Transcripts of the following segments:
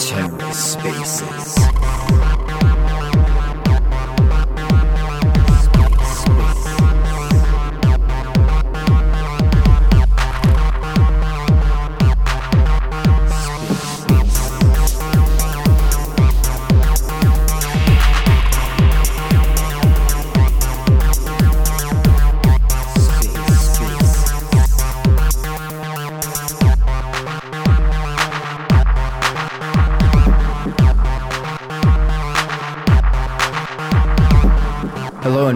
TerraSpaces.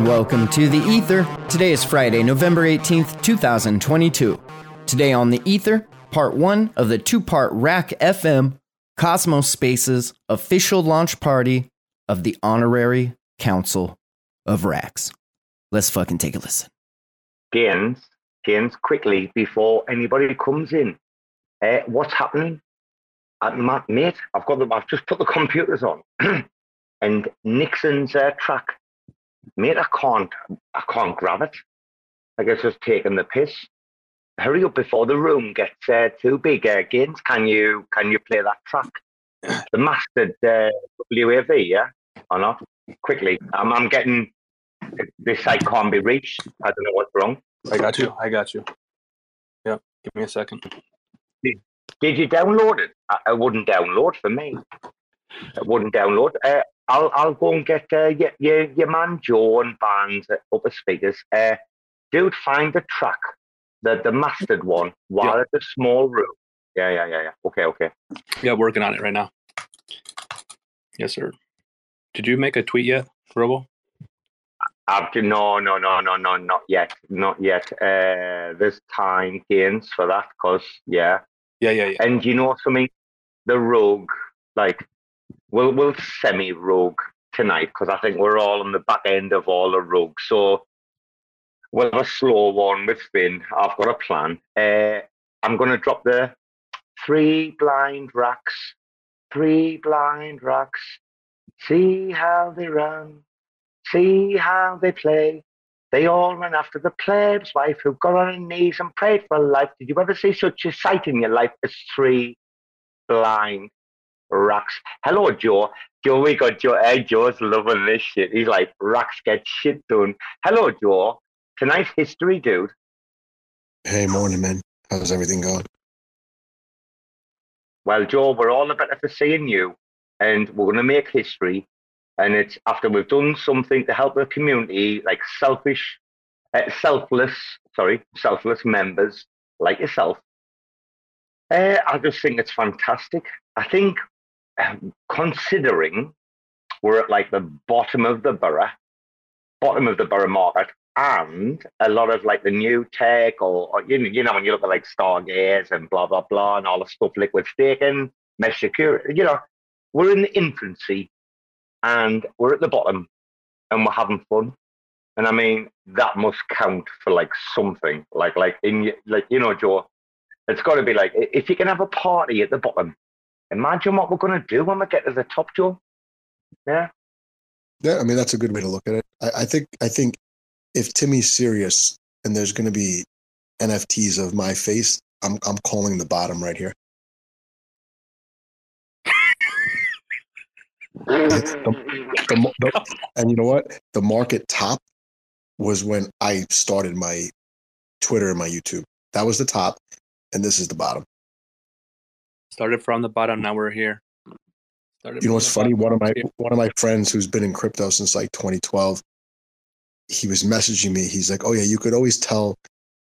Welcome to The Ether. Today is Friday, November 18th, 2022. Today on The Ether, part one of the two part RAC FM Cosmos Spaces official launch party of the Honorary Council of Racks. Let's fucking take a listen. Gaines, Gaines, quickly before anybody comes in. Uh, what's happening? Uh, ma- mate, I've got the, I've just put the computers on, and Nixon's uh, track. Mate, I can't, I can't grab it. I guess just taking the piss. Hurry up before the room gets uh, too big. Uh, Gaines, can you, can you play that track? The mastered uh, WAV, yeah, or not? Quickly, I'm, I'm getting this site can't be reached. I don't know what's wrong. I got you. I got you. Yeah, Give me a second. Did you download it? I, I wouldn't download for me. It wouldn't download. Uh, I'll I'll go and get uh, your, your your man Joe and Barnes at upper speakers. Uh, dude, find the track, the the mastered one, while Yeah. at the small room. Yeah, yeah, yeah, yeah. Okay, okay. Yeah, working on it right now. Yes, sir. Did you make a tweet yet, Robo? I've no, no, no, no, no, not yet, not yet. Uh, there's time gains for that, cause yeah. Yeah, yeah, yeah. And you know what I mean? the rogue, like we'll we'll semi rogue tonight because I think we're all on the back end of all the rogue. So we'll have a slow one with Finn. I've got a plan. Uh, I'm gonna drop the three blind racks, three blind racks. See how they run, see how they play. They all run after the pleb's wife who got on her knees and prayed for life. Did you ever see such a sight in your life as three blind racks? Hello, Joe. Joe, we got Joe. Hey, Joe's loving this shit. He's like, racks get shit done. Hello, Joe. Tonight's history, dude. Hey, morning, man. How's everything going? Well, Joe, we're all the better for seeing you, and we're going to make history. And it's after we've done something to help the community, like selfish, uh, selfless, sorry, selfless members like yourself. Uh, I just think it's fantastic. I think, Um, considering we're at like the bottom of the borough, bottom of the borough market, and a lot of like the new tech, or, or you, know, you know, when you look at like Stargaze and blah blah blah, and all the stuff liquid staking, mesh security, you know, we're in the infancy, and we're at the bottom, and we're having fun. And I mean, that must count for like something, like like in like you know, Joe. It's got to be like if you can have a party at the bottom. Imagine what we're going to do when we get to the top, Joe. Yeah. Yeah, I mean that's a good way to look at it. I, I think I think if Timmy's serious and there's going to be NFTs of my face, I'm I'm calling the bottom right here. The, the, the- and you know what? The market top was when I started my Twitter and my YouTube. That was the top, and this is the bottom. Started from the bottom. Now we're here. Started You know what's funny? bottom, One of my here. one of my friends who's been in crypto since like 2012. He was messaging me. He's like, "Oh yeah, you could always tell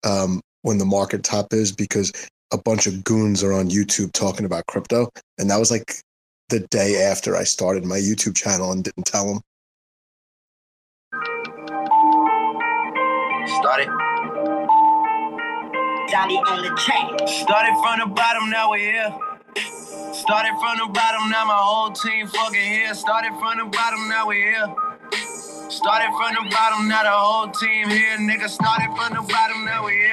um, when the market top is because a bunch of goons are on YouTube talking about crypto." And that was like the day after I started my YouTube channel and didn't tell him. Started. Johnny on the track. Started from the bottom, now we're here. Started from the bottom, now my whole team fucking here. Started from the bottom, now we're here. Started from the bottom, now the whole team here. Nigga, started from the bottom, now we're here.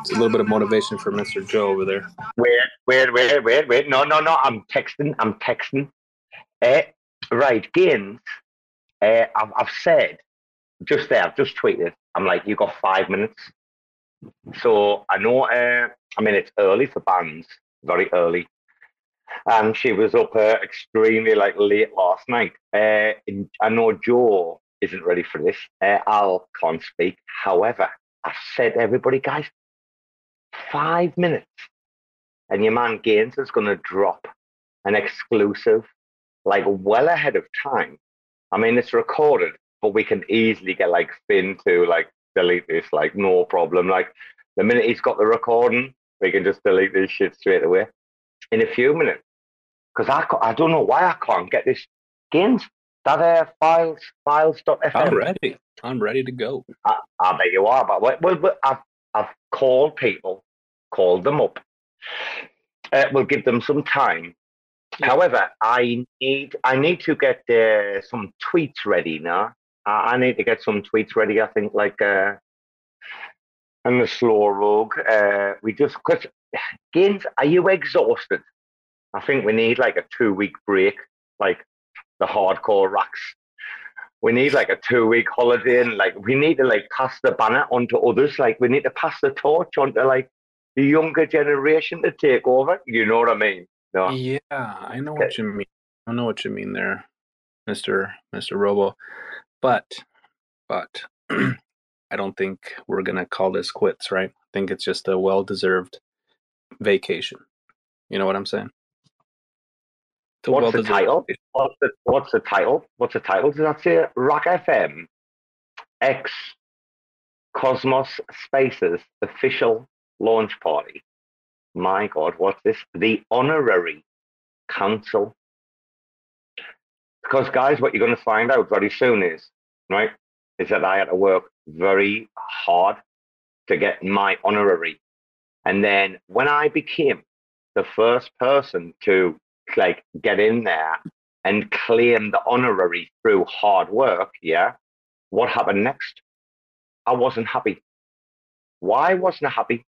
It's a little bit of motivation for Mr. Joe over there. Wait, wait, wait, wait, wait. No, no, no. I'm texting. I'm texting. Uh, right, Gaines. Uh, I've, I've said just there, I've just tweeted. I'm like, you got five minutes. So I know, uh, I mean, it's early for bands, very early. And she was up uh, extremely like late last night. Uh, I know Joe isn't ready for this. Uh, Al can't speak. However, I've said everybody, guys, five minutes, and your man Gaines is going to drop an exclusive, like well ahead of time. I mean, it's recorded, but we can easily get like Finn to like delete this, like no problem. Like the minute he's got the recording, we can just delete this shit straight away in a few minutes. Because I, I don't know why I can't get this Gaines. That uh, files files.fm. I'm ready. I'm ready to go. I, I bet you are. But well, well, I've I've called people, called them up. Uh, we'll give them some time. Yeah. However, I need I need to get uh, some tweets ready now. I, I need to get some tweets ready. I think like uh, and the slow rogue. Uh, we just because Gaines, are you exhausted? I think we need like a two week break, like the hardcore racks. We need like a two week holiday and like we need to like pass the banner on to others. Like we need to pass the torch on to like the younger generation to take over. You know what I mean? No. Yeah, I know what you mean. I know what you mean there, Mister Mister Robo. But but I don't think we're gonna call this quits, right? I think it's just a well deserved vacation. You know what I'm saying? What's the title? What's the, what's the title? What's the title? Does that say RAC FM X Cosmos Spaces official launch party? My God, what's this? The honorary council. Because, guys, what you're going to find out very soon is, right, is that I had to work very hard to get my honorary. And then when I became the first person to like get in there and claim the honorary through hard work, yeah, what happened next? I wasn't happy. Why wasn't I happy?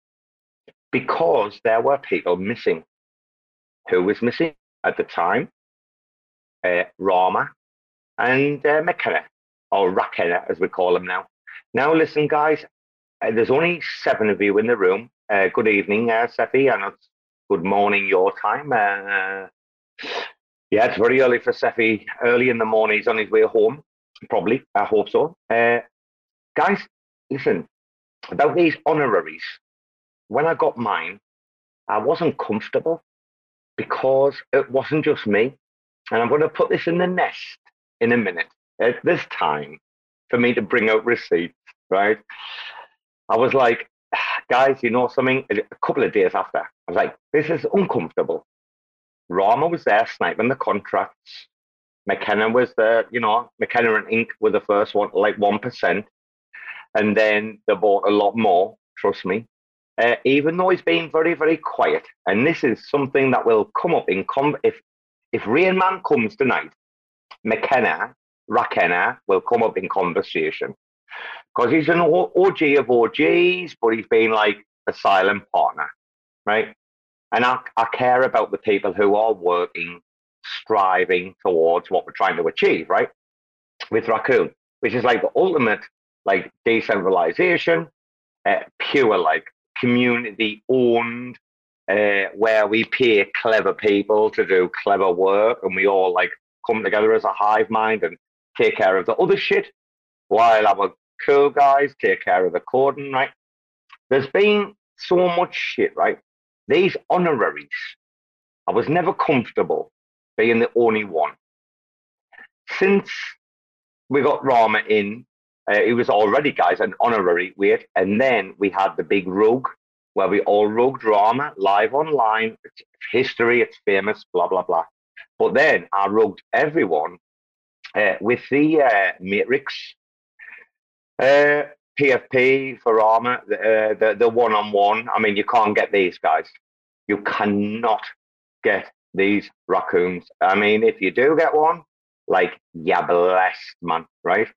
Because there were people missing. Who was missing at the time? Uh, Rarma and uh, McKenna, or Rakenna as we call them now. Now, listen, guys, uh, there's only seven of you in the room. Uh, good evening, uh, and it's good morning your time. Uh, yeah, it's very early for Cephii. Early in the morning, he's on his way home. Probably, I hope so. Uh, guys, listen about these honoraries. When I got mine, I wasn't comfortable because it wasn't just me. And I'm going to put this in the nest in a minute. At this time, for me to bring out receipts, right? I was like, guys, you know something? A couple of days after, I was like, this is uncomfortable. Rarma was there sniping the contracts. McKenna was there, you know, McKenna and Inc. were the first one, like 1%. And then they bought a lot more, trust me. Uh, even though he's been very, very quiet. And this is something that will come up in, com- if, if Rain Man comes tonight, McKenna, Rakenna will come up in conversation. Because he's an OG of OGs, but he's been like a silent partner, right? And I, I care about the people who are working, striving towards what we're trying to achieve, right? With Raccoon, which is like the ultimate like decentralization, uh, pure like community owned, uh, where we pay clever people to do clever work and we all like come together as a hive mind and take care of the other shit while our cool guys take care of the cordon, right? There's been so much shit, right? These honoraries, I was never comfortable being the only one. Since we got Rarma in, uh, it was already, guys, an honorary weight. And then we had the big rug where we all rugged Rarma live online. It's history, it's famous, blah, blah, blah. But then I rugged everyone uh, with the uh, Matrix. Uh, PFP for Rarma, uh, the the one on one. I mean, you can't get these guys. You cannot get these raccoons. I mean, if you do get one, like yeah, blessed man, right?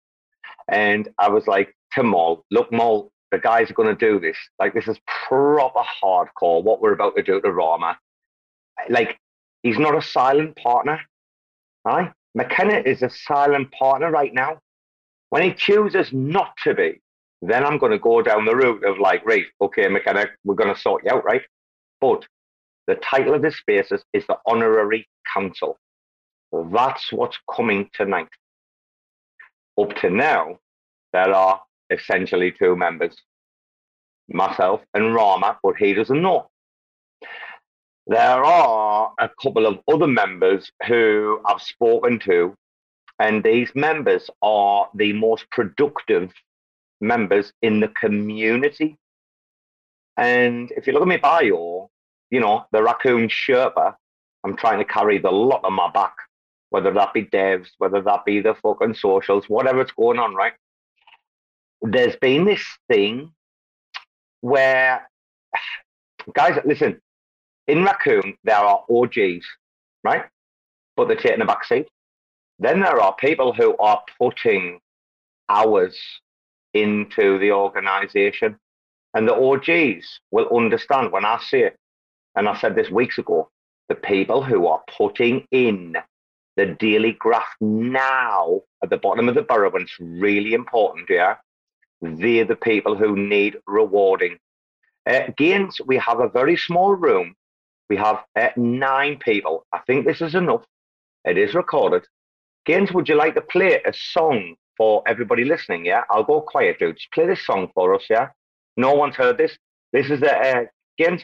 And I was like to Mol, look, Mol, the guys are going to do this. Like this is proper hardcore. What we're about to do to Rarma. Like he's not a silent partner, right? McKenna is a silent partner right now. When he chooses not to be, then I'm going to go down the route of like, right, okay, McKenna, we're going to sort you out, right? But the title of this space is, is the Honorary Council. That's what's coming tonight. Up to now, there are essentially two members, myself and Rarma, but he doesn't know. There are a couple of other members who I've spoken to, and these members are the most productive members in the community. And if you look at my bio, you know, the raccoon Sherpa, I'm trying to carry the lot on my back, whether that be devs, whether that be the fucking socials, whatever's going on, right? There's been this thing where, guys, listen, in Raccoon, there are OGs, right? But they're taking a back seat. Then there are people who are putting hours into the organization. And the OGs will understand when I say it. And I said this weeks ago the people who are putting in the daily graph now at the bottom of the barrel, and it's really important, yeah, they're the people who need rewarding. Uh, gains, we have a very small room we have uh, nine people. I think this is enough. It is recorded. Gaines, would you like to play a song for everybody listening? Yeah, I'll go quiet, dude. Just play this song for us. Yeah, no one's heard this. This is the uh, Gaines.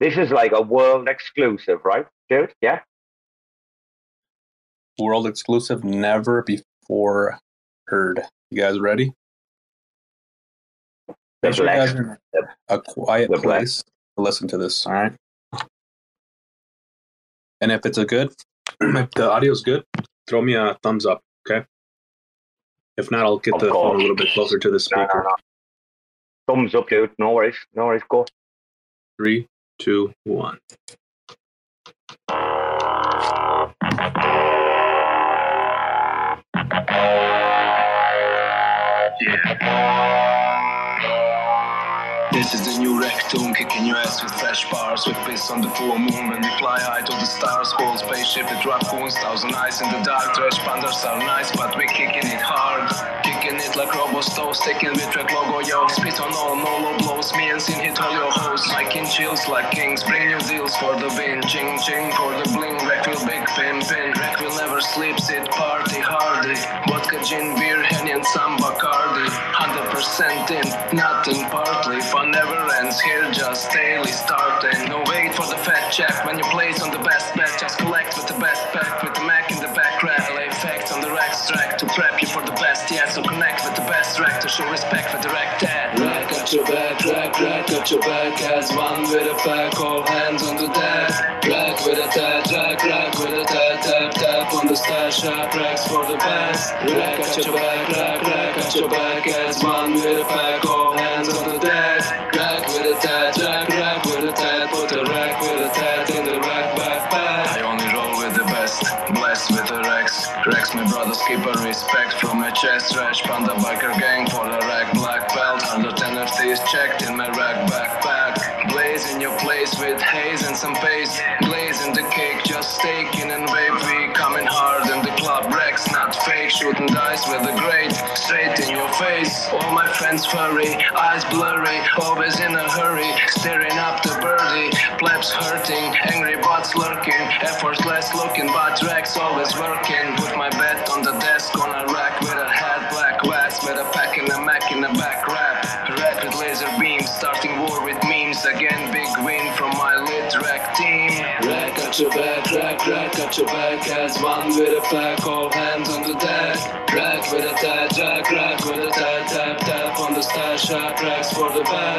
This is like a world exclusive, right, dude? Yeah. World exclusive, never before heard. You guys ready? Make sure you guys are a quiet place to listen to this. All right. And if it's a good, if the audio is good, throw me a thumbs up. Okay. If not, I'll get of the course. phone a little bit closer to the speaker. No, no, no. Thumbs up, dude. No worries. No worries. Go. Three, two, one. Yeah. Is the new rectum, kicking your ass with fresh bars With piss on the full moon. When we fly high to the stars Whole spaceship with raccoons, thousand eyes in the dark Trash pandas are nice, but we kicking it hard. Kicking it like Robosto, sticking with track logo, yo. Spit on all, no low blows, me and Sin hit all your hoes. Mike in chills like kings, bring new deals for the win. Ching ching for the bling, wreck will big pin pin. Wreck will never sleep, sit party hardy 100% in, nothing partly Fun never ends here, just daily starting. No wait for the fat check when you place on the best bet. Just collect with the best pack with the Mac in the back rack. Lay facts on the rack track to prep you for the best. Yeah, so connect with the best rack to show respect for the rack dad. Rack got your back, rack, rack got your back. As one with a pack, all hands on the deck. Rack with a tat, rack, rack with a tat, tap, tap on the stash. Sharp racks for the best. Rack got your back, got your back. As one with a pack, all hands on the deck. Rack with a tat, jack rack with a tat, put a rack with a tat in the rack backpack. I only roll with the best, blessed with a rex. Rex, my brother's keeper respect from my chest Trash panda biker gang straight in your face All my friends furry eyes blurry always in a hurry staring up the birdie plebs hurting angry bots lurking effortless looking but Rex always working put my bet on the desk on a rack with a hat, black vest with a pack and a Mac in the back wrap. Rapid laser beam, starting war with memes again. Big win from my lit rack team. Rack at your back, rack, rack at your back. As one with a pack, all hands on the deck. Rack with a tag,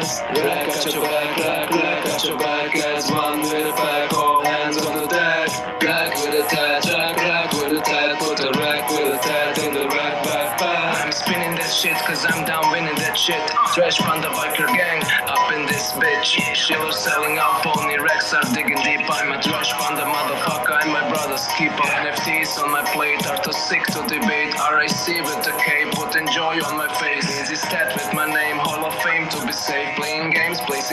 best. Rack at your back, rack, rack at your back. As one with a pack, all hands on the deck. Rack with a tag, jack, rack with a tag, put a rack with a tat in the rack back back. I'm spinning that shit cause I'm down winning that shit. Trash panda biker gang up in this bitch. Shiller selling out pony Rex are digging deep. I'm a trash panda motherfucker. I'm my brother's keep keeper. NFTs on my plate are too sick to debate. RIC with the K, putting joy on my face.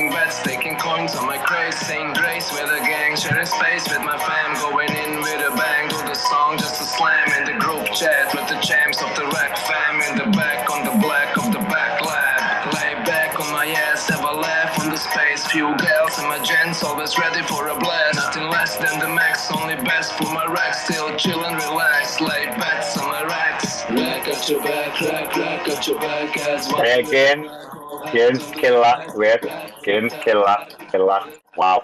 placing bets, taking coins on my craze, saying grace with a gang, sharing space with my fam, going in with a bang, do the song just a slam in the group chat with the champs of the rack fam in the back on the black of the back lab, lay back on my ass, have a laugh on the space, few gals and my gents always ready for a blast, nothing less than the max, only best for my rack, still chillin', relax, lay bets on my racks, back at your back, rack, rack at your back, as well. Again again, kill that. Wait, again, kill that, kill that. Wow.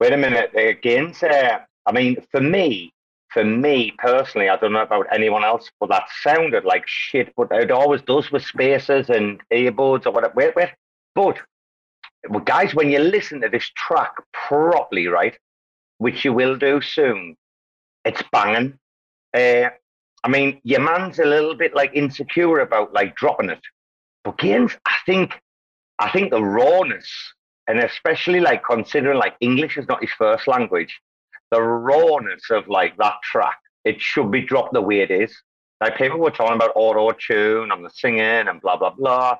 Wait a minute. Again, uh, I mean, for me, for me personally, I don't know about anyone else, but that sounded like shit. But it always does with spaces and earbuds or whatever. Wait, wait. But well, guys, when you listen to this track properly, right, which you will do soon, it's banging. Uh, I mean, your man's a little bit like insecure about like dropping it, but Gaines, I think, I think the rawness, and especially like considering like English is not his first language, the rawness of like that track, it should be dropped the way it is. Like people were talking about auto tune and the singing and blah blah blah.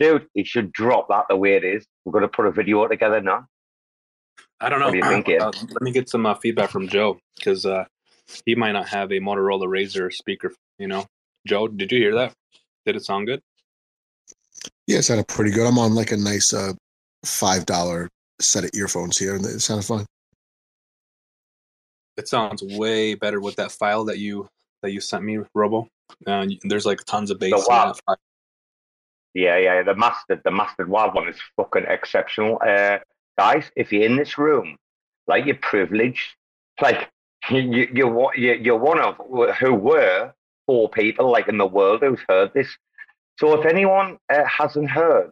Dude, it should drop that the way it is. We're gonna put a video together now. I don't know. What do you think, Uh, let me get some uh, feedback from Joe because uh, he might not have a Motorola Razr speaker. You know, Joe, did you hear that? Did it sound good? Yeah, it sounded pretty good. I'm on like a nice uh, five dollar set of earphones here, and it sounded fine. It sounds way better with that file that you that you sent me, Robo. Uh, there's like tons of bass. The in that file. Yeah, yeah, the mastered, the mastered wild one is fucking exceptional. Uh, guys, if you're in this room, like you're privileged, like you, you're, one- you, you're one of who were four people like in the world who's heard this. So if anyone uh, hasn't heard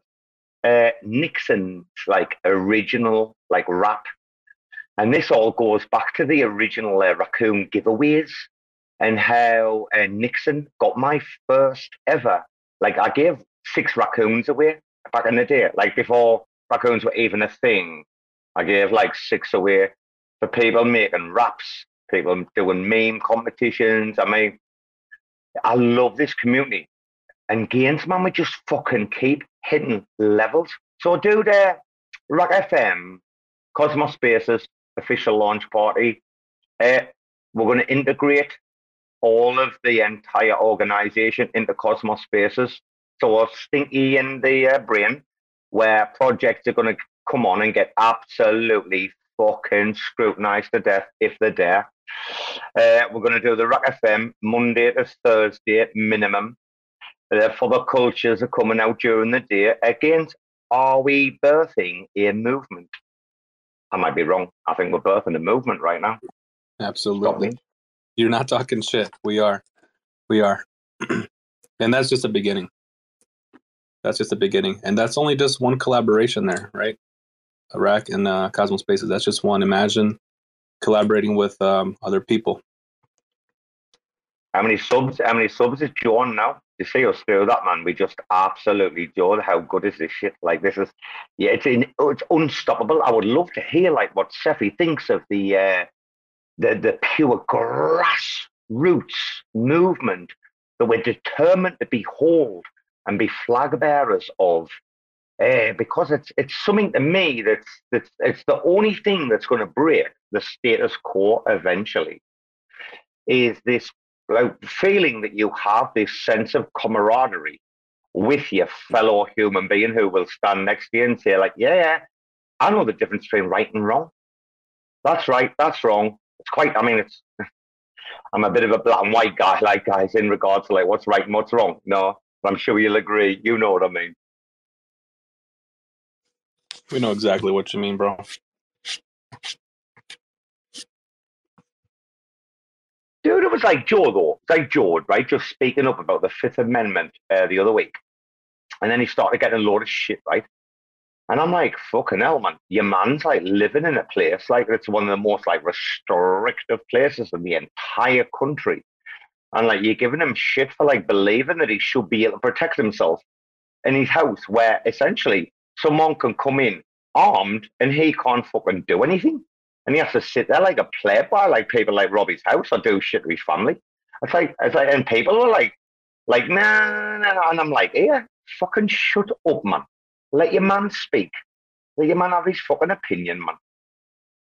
uh, Nixon's like original like rap, and this all goes back to the original uh, raccoon giveaways and how uh, Nixon got my first ever. Like I gave six raccoons away back in the day, like before raccoons were even a thing. I gave like six away for people making raps, people doing meme competitions. I mean, I love this community. And Gaines, man, we just fucking keep hitting levels. So, do the RAC FM, Cosmos Spaces, official launch party. Uh, we're going to integrate all of the entire organization into Cosmos Spaces. So, a stinky in the uh, brain where projects are going to come on and get absolutely fucking scrutinized to death if they're there. Uh, we're going to do the RAC FM Monday to Thursday minimum. Uh, for the cultures are coming out during the day. Again, are we birthing a movement? I might be wrong. I think we're birthing a movement right now. Absolutely. You're not talking shit. We are. We are. and that's just a beginning. That's just a beginning. And that's only just one collaboration there, right? Iraq and uh, Cosmos Spaces. That's just one. Imagine collaborating with um, other people. How many subs? How many subs is John now? You see us through that, man. We just absolutely John. How good is this shit? Like this is, yeah, it's in, oh, it's unstoppable. I would love to hear like what Cephii thinks of the uh, the the pure grassroots movement that we're determined to behold and be flag bearers of. Uh, because it's it's something to me that's that's it's the only thing that's going to break the status quo eventually. Is this like feeling that you have this sense of camaraderie with your fellow human being who will stand next to you and say, like, yeah, yeah, I know the difference between right and wrong. That's right, that's wrong. It's quite I mean it's I'm a bit of a black and white guy, like guys, in regards to like what's right and what's wrong. No, I'm sure you'll agree. You know what I mean. We know exactly what you mean, bro. Dude, it was like Joe, though. Like Joe, right? Just speaking up about the Fifth Amendment uh, the other week. And then he started getting a load of shit, right? And I'm like, fucking hell, man. Your man's like living in a place like it's one of the most like restrictive places in the entire country. And like you're giving him shit for like believing that he should be able to protect himself in his house where essentially someone can come in armed and he can't fucking do anything. And he has to sit there like a playboy, like people like Robbie's house or do shit to his family. It's like, it's like, and people are like, like, nah, nah, nah. And I'm like, yeah, fucking shut up, man. Let your man speak. Let your man have his fucking opinion, man.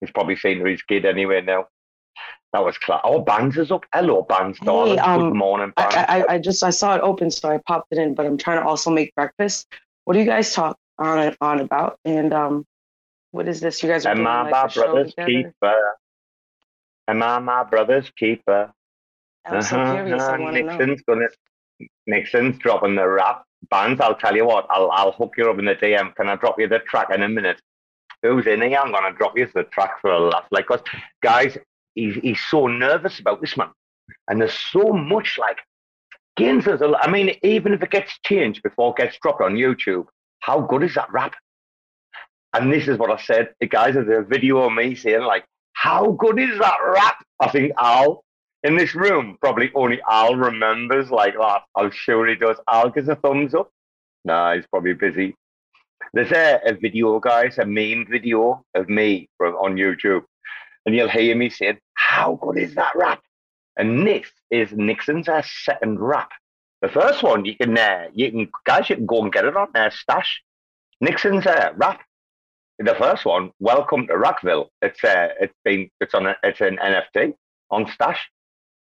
He's probably seen his kid anyway now. That was class. Oh, Bands is up. Hello, Bands, darling. um, Good morning, Bands. I, I, I just I saw it open, so I popped it in. But I'm trying to also make breakfast. what do you guys talk on on about? And um, what is this? You guys are Am doing I like my brother's keeper? Am I my brother's keeper? I'm so Uh-huh, curious. I uh, want to know. Nixon's gonna Nixon's dropping the rap bands. I'll tell you what. I'll I'll hook you up in the DM. Can I drop you the track in a minute? Who's in here? I'm gonna drop you the track for a laugh. Like, 'cause, guys, he's he's so nervous about this man, and there's so much like. There's a. I mean, even if it gets changed before it gets dropped on YouTube, how good is that rap? And this is what I said. The guys, there's a video of me saying like, "How good is that rap?" I think Al in this room, probably only Al remembers like that. I'm sure he does. Al gives a thumbs up. Nah, he's probably busy. There's a, a video, guys, a main video of me from on YouTube, and you'll hear me saying, "How good is that rap?" And this is Nixon's uh, second rap. The first one you can, uh, you can, guys, you can go and get it on uh, Stashh. Nixon's uh, rap. The first one, "Welcome to Rackville." It's uh, it's been, it's on, a, it's an NFT on Stashh.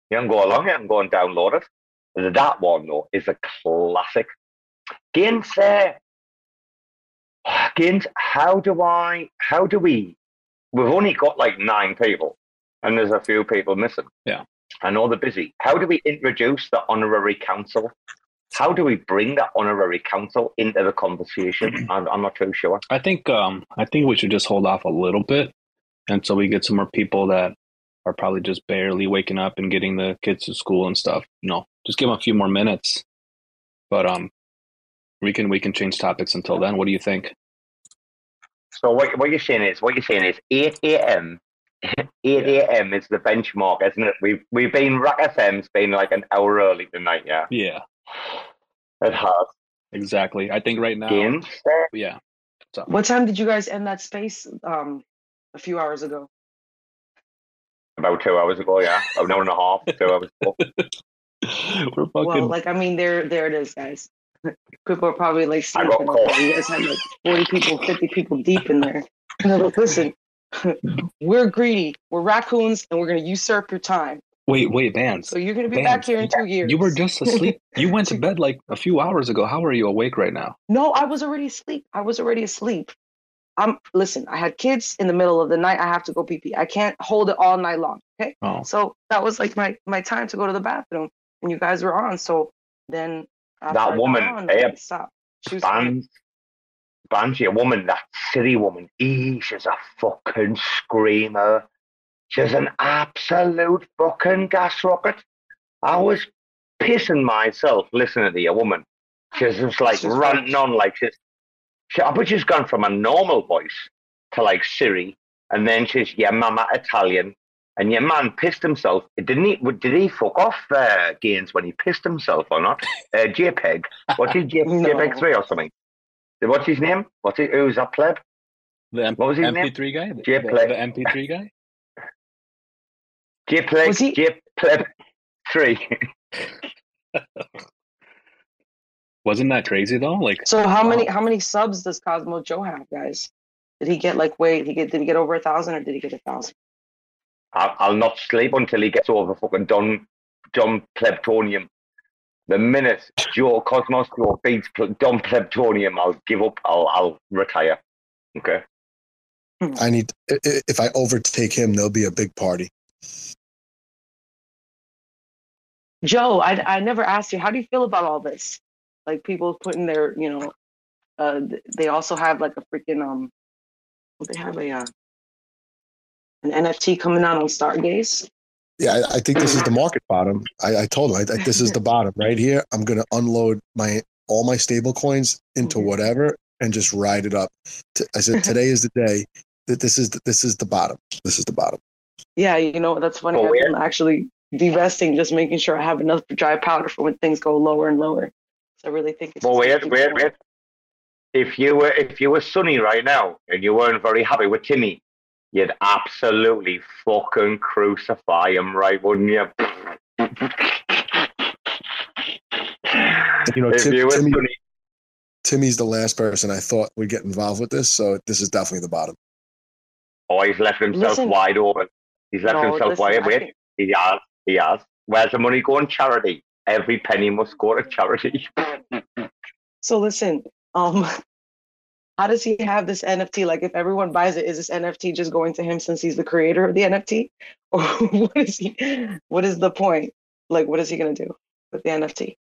You can go along it and go and download it. That one though is a classic. Gaines, uh, Gaines, how do I? How do we? We've only got like nine people, and there's a few people missing. Yeah. I know they're busy. How do we introduce the honorary council? How do we bring that honorary council into the conversation? I'm, I'm not too sure. I think um I think we should just hold off a little bit until we get some more people that are probably just barely waking up and getting the kids to school and stuff. You know, just give them a few more minutes. But um we can we can change topics until then. What do you think? So what, what you're saying is, what you're saying is, 8 a.m. 8 a.m. is the benchmark, isn't it? We've we've been RAC FM's been like an hour early tonight, yeah. Yeah, It has. exactly. I think right now Games yeah. So What time did you guys end that space? Um, a few hours ago. about two hours ago, yeah. About an hour and a half, two hours ago. we're fucking Well, like I mean, there there it is, guys. People are probably like I got sleeping. You guys had like forty people, fifty people deep in there. And they're like, listen, we're greedy, we're raccoons, and we're gonna usurp your time. Wait, wait, Vance. So you're gonna be Vance, back here in two years. You were just asleep. You went to bed like a few hours ago. How are you awake right now? No, I was already asleep. I was already asleep. I'm listen, I had kids in the middle of the night. I have to go pee pee. I can't hold it all night long. Okay. Oh, So that was like my my time to go to the bathroom and you guys were on. So then That woman, on, eh, I stopped. She was Bands, Banshee, a woman, that city woman, ee, she's a fucking screamer. She's an absolute fucking gas rocket. I was pissing myself listening to a woman. She's just like She's ranting on like she's, she, I bet she's gone from a normal voice to like Siri, and then she's yeah, mama Italian, and your man pissed himself. Didn't he? Did he fuck off uh, Gaines when he pissed himself or not? Uh, JPEG. What's his J- No. JPEG three or something? What's his name? What's it? Who's that pleb? the M- What was his? MP3 guy. The, Jay the- the MP3 guy. JPEG. Was he- JPEG three. Wasn't that crazy though? Like So how many how many subs does Cosmo Joe have, guys? Did he get like wait, he get did he get over a thousand or did he get a thousand? I'll, I'll not sleep until he gets over fucking Don Don Plebtonium. The minute Joe Cosmos Joe beats Ple- Don Plebtonium, I'll give up. I'll I'll retire. Okay. Hmm. I need i- i- if I overtake him, there'll be a big party. Joe, I I never asked you, how do you feel about all this? Like people putting their, you know, uh they also have like a freaking um they have a uh, an NFT coming out on Stargaze. Yeah, I, I think this is the market bottom. I, I told him I, I- this is the bottom right here. I'm gonna unload my all my stable coins into Mhm. whatever and just ride it up. I said today is the day that this is the, this is the bottom. This is the bottom. Yeah, you know that's funny. Oh, I've yeah. been actually divesting, just making sure I have enough dry powder for when things go lower and lower. So I really think it's. Well, wait, wait, wait. If you were if you were Sunny right now and you weren't very happy with Timmy, you'd absolutely fucking crucify him, right? Wouldn't you? You know, if Tim- you were Timmy- Sunny, Timmy's the last person I thought would get involved with this, so this is definitely the bottom. oh, he's left himself Listen. wide open. He's left No, himself listen, wide open. He has. He has. Where's the money going? Charity. Every penny must go to charity. So listen, Um, how does he have this NFT? Like, if everyone buys it, is this NFT just going to him since he's the creator of the NFT, or what is he? What is the point? Like, what is he gonna do with the NFT?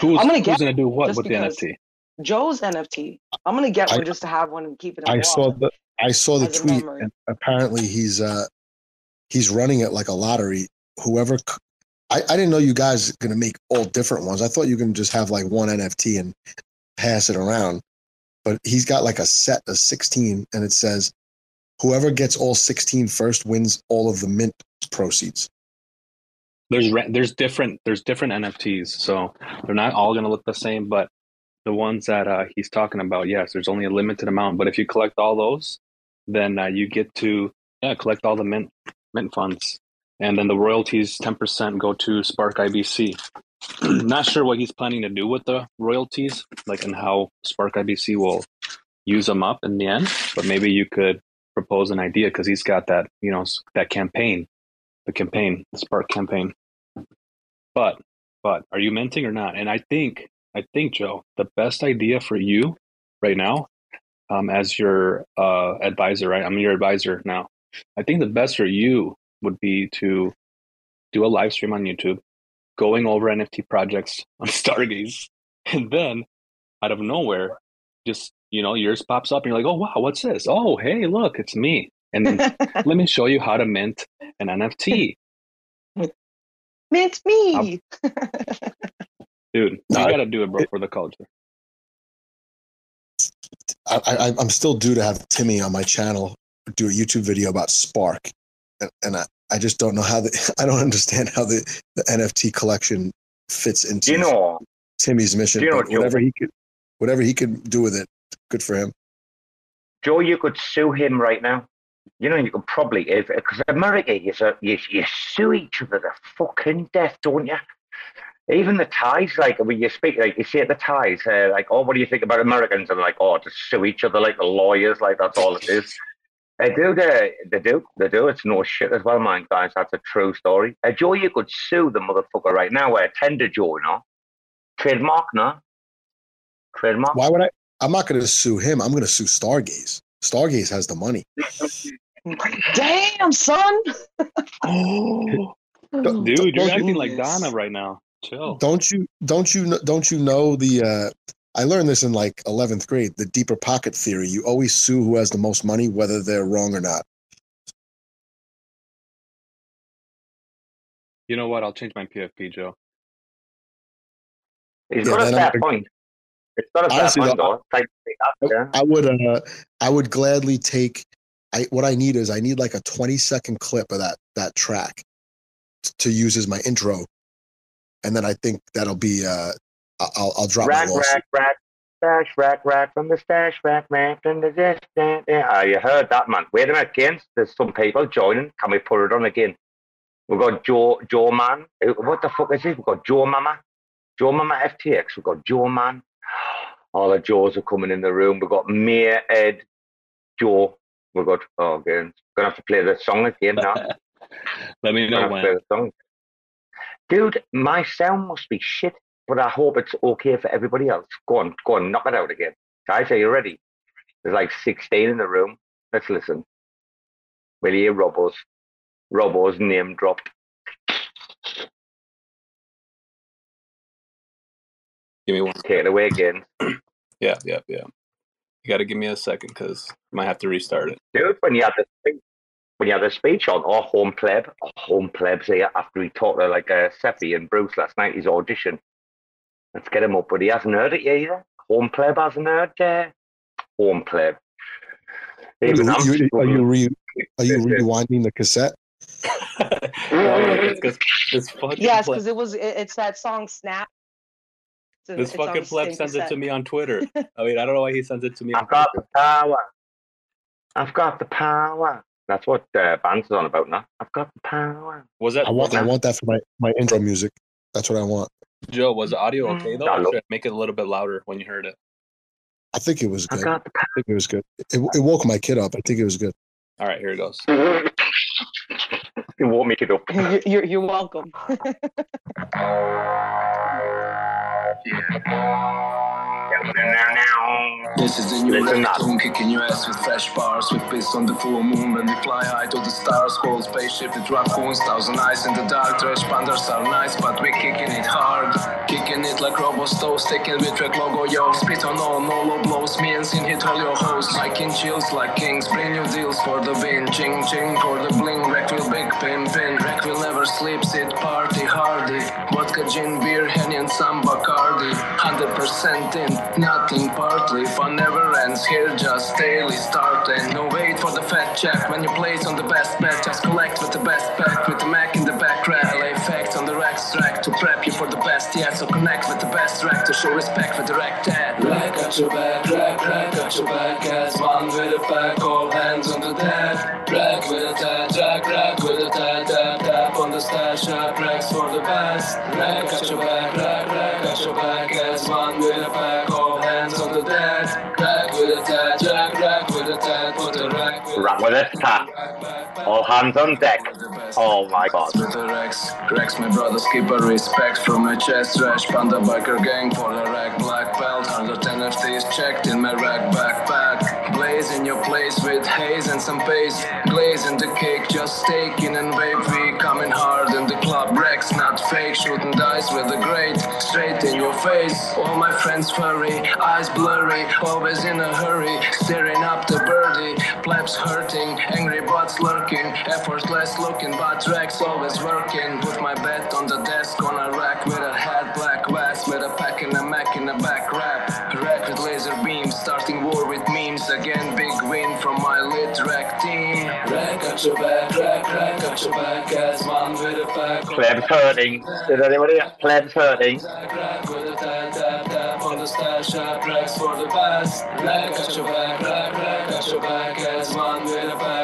Who's, I'm gonna who's get gonna do what with the NFT? Joe's NFT. I'm gonna get I- one just to have one and keep it. I saw the I saw the tweet, and apparently he's uh he's running it like a lottery. Whoever, I, I didn't know you guys gonna make all different ones. I thought you can just have like one NFT and pass it around. But he's got like a set of sixteen, and it says whoever gets all 16 first wins all of the mint proceeds. There's there's different there's different NFTs, so they're not all gonna look the same. But the ones that uh, he's talking about, yes, there's only a limited amount. But if you collect all those, then uh, you get to yeah collect all the mint mint funds, and then the royalties ten percent go to Spark IBC. not sure what he's planning to do with the royalties, like and how Spark IBC will use them up in the end. But maybe you could propose an idea because he's got that you know that campaign, the campaign, the Spark campaign. But but are you minting or not? And I think I think Joe, the best idea for you right now, um, as your uh, advisor, right? I'm your advisor now. I think the best for you would be to do a live stream on YouTube, going over NFT projects on Stargaze, and then out of nowhere, just you know, yours pops up, and you're like, oh wow, what's this? Oh hey, look, it's me. And then let me show you how to mint an NFT. Mint me. Dude, No, you got to do it, bro, for the culture. I, I, I'm still due to have Timmy on my channel do a YouTube video about Spark, and, and I, I just don't know how the I don't understand how the, the NFT collection fits into you know? Timmy's mission. you know but what, Joe? whatever he could, whatever he could do with it, good for him. Joe, you could sue him right now. You know, you could probably, if because America, is so- you you sue each other to fucking death, don't you? Even the ties, like when you speak, like you see at the ties, uh, like, oh, what do you think about Americans? And like, oh, to sue each other like the lawyers, like that's all it is. They do, they, they do, they do. It's no shit as well, man, guys. That's a true story. Uh, Joe, you could sue the motherfucker right now. Uh, tender Joe, no? Trademark, no? Trademark. Why would I? I'm not going to sue him. I'm going to sue Stargaze. Stargaze has the money. Damn, son. Oh, Don't- dude, you're don't you- acting like Donna right now. Chill. Don't you? Don't you? Don't you know the? Uh, I learned this in like 11th grade. The deeper pocket theory. You always sue who has the most money, whether they're wrong or not. You know what? I'll change my PFP, Joe. He's Yeah, got a then fair I'm- point. It's got a fair Honestly, point, though, though. It's like, yeah. I would. Uh, I would gladly take. I what I need is I need like a 20 second clip of that that track t- to use as my intro, and then I think that'll be. Uh, I- I'll I'll drop rack, my lawsuit. rack, rack, stash, rack, rack, from the stash, rack, rack, from the stash, stash. Yeah, ah, you heard that, man. Wait a minute, again. There's some people joining. Can we put it on again? We've got Joe, Joe Man. What the fuck is this? We've got Joe Mama, Joe Mama FTX. We've got Joe Man. All the Joes are coming in the room. We've got Mayor, Ed, Joe. We've got, oh, again. Gonna have to play the song again now. Let me know Gonna have to play when. Dude, my sound must be shit, but I hope it's okay for everybody else. Go on, go on, knock it out again. Guys, are you ready? There's like 16 in the room. Let's listen. We'll hear Robbo's. Robbo's name dropped. Give me one. Take it away again. Yeah, yeah, yeah. You got to give me a second because I might have to restart it. Dude, when you had the speech, when you had the speech on our home pleb, our home plebs here after he talked to like uh, Seppi and Bruce last night, his audition. Let's get him up, but he hasn't heard it yet either. Home pleb hasn't heard uh, home pleb. Even I'm You- you- are you re, are you rewinding the cassette? oh, it's 'cause this fucking Yes, because it was. It, it's that song "Snap." It's- this it's on fucking the pleb same sends it to me on Twitter. I mean, I don't know why he sends it to me. On I've got Twitter. the power. I've got the power. That's what uh, band's are on about now. I've got the power. Was that I want I want that for my my intro music. That's what I want. Joe? Was the audio okay mm, though? I Or should I make it a little bit louder when you heard it? I think it was good. got the I think it was good. It, it woke my kid up. I think it was good. All right, here it goes. power. you won't make it up. you're, you're, you're welcome. Yeah, This is the new reggaeton kicking your ass with fresh bars With bits on the full moon. When we fly high to the stars Whole spaceship with raccoons, thousand eyes in the dark. Trash pandas are nice but we kicking it hard. Kicking it like robo stove, sticking with track logo yo. Spit on all, no low blows, me and sin hit all your hoes. Like chills, like kings, bring new deals for the bin Ching ching for the bling, wreck will big pin pin. Wreck will never sleep, sit party hardy. Vodka, gin, beer, Henny and some 100% in, nothing partly Fun never ends here, just daily starting No wait for the fat check when you place on the best bet. Just collect with the best pack, with the Mac in the back rack Lay facts on the rack track to prep you for the best yet So connect with the best rack to show respect for the rack dad. Rack at your back, rack, rack at your back As one with a pack, the with Rack with a tat. All hands on deck. Oh my god. Rex. Rex, my brothers, keep a respect from my chest. Trash panda biker gang for the rack. Black belt, 100 NFTs checked in my rack backpack. Blaze in your place with haze and some pace. Glaze in the cake, just taking and vape. We coming hard in the club. Rex, not fake. Shooting dice with the great. Straight in your face. All my friends furry, eyes blurry. Always in a hurry. Staring up the birdie. Plebs hurting, angry butts lurking. Effortless looking, but Rex always working. Put my bet on the desk on a rack with a hat, black vest with a pack and a Mac in the back At your back, rack, rack at your back. As one with a pack. Plebs hurting. Is anybody plebs hurting? On the stash. For the. Rack at your back, rack, rack at your back. As one with a pack,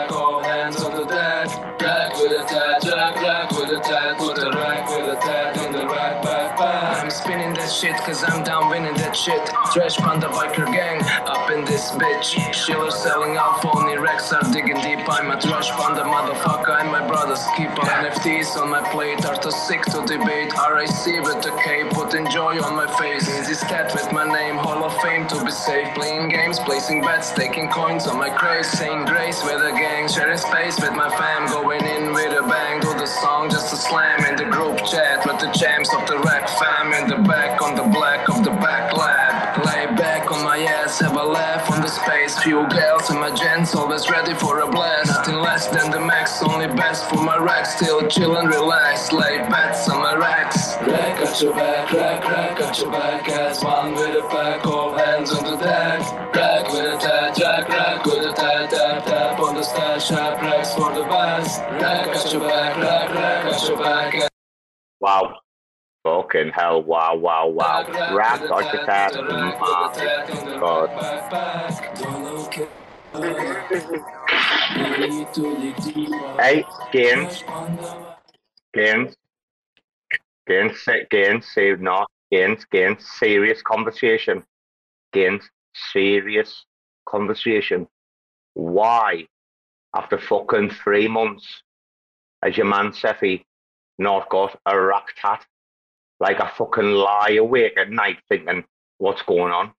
cause I'm down winning that shit. Trash panda biker gang up in this bitch. Shiller selling out phony Rex are digging deep. I'm a trash panda motherfucker and my brothers keep on NFTs on my plate. Are too sick to debate. RIC with the K, putting joy on my face. In this stat with my name, Hall of Fame to be safe. Playing games, placing bets, taking coins on my craze. Saying grace with the gang, sharing space with my fam. Going in with a bang, do the song just a slam in the group chat with the champs of the rap fam. In the back on the black of the back lab. Lay back on my ass, have a laugh on the space. Few girls and my gents always ready for a blast. Nothing less than the max, only best for my rack. Still chill and relax, lay bets on my racks. Rack at your back, rack, rack at your back. As one with a pack, all hands on the deck. Rack with a tat, rack, rack with a tat, tap, tap on the stash up. Racks for the best. Rack at your back, rack, rack at your back. Wow. Fucking hell. Wow, wow, wow. Rap tat. My god. Hey, Gainz. Gainz. Gainz, say- Gainz, say not. Gainz, Gainz, serious conversation. Gainz, serious conversation. Why, after fucking three months, has your man Cephii not got a rack tat? Like I fucking lie awake at night thinking, what's going on?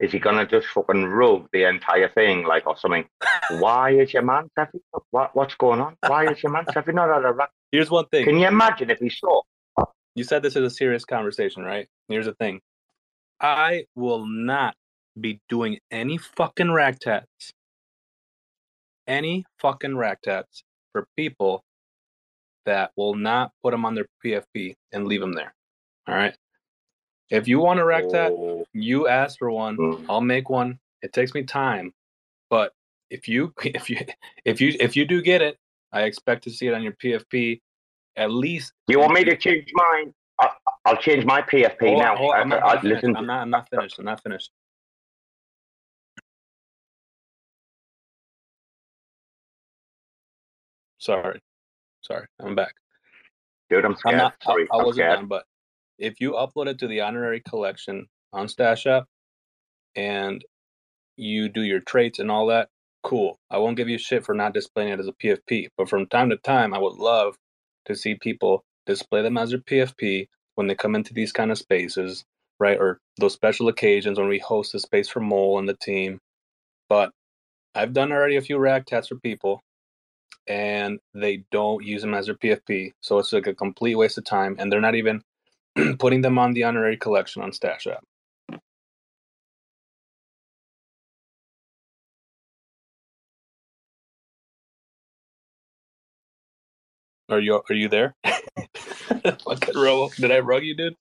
Is he gonna just fucking rub the entire thing like or something? Why is your man Cephii? What what's going on? Why is your man Cephii not at a rack? Here's one thing. Can you imagine if he saw? you said this is a serious conversation, right? Here's the thing. I will not be doing any fucking rack tats. Any fucking rack tats for people that will not put them on their PFP and leave them there. All right. If you want a rack tat, Oh, you ask for one. Mm. I'll make one. It takes me time, but if you if you if you if you do get it, I expect to see it on your PFP at least. you want me to change mine? I, I'll change my PFP on, now. on, I'm not, I- I'm listen, I'm not. I'm not finished. I'm not finished. Sorry, sorry. I'm back. dude, I'm I'm not. I, Sorry, I I'm wasn't scared. done, but if you upload it to the honorary collection on Stashh App and you do your traits and all that, cool. I won't give you shit for not displaying it as a PFP. But from time to time, I would love to see people display them as their PFP when they come into these kind of spaces, right? Or those special occasions when we host a space for Mole and the team. But I've done already a few rag tats for people, and they don't use them as their PFP. So it's like a complete waste of time, and they're not even putting them on the honorary collection on Stashh App. Are you are you there? Did I rug you, dude?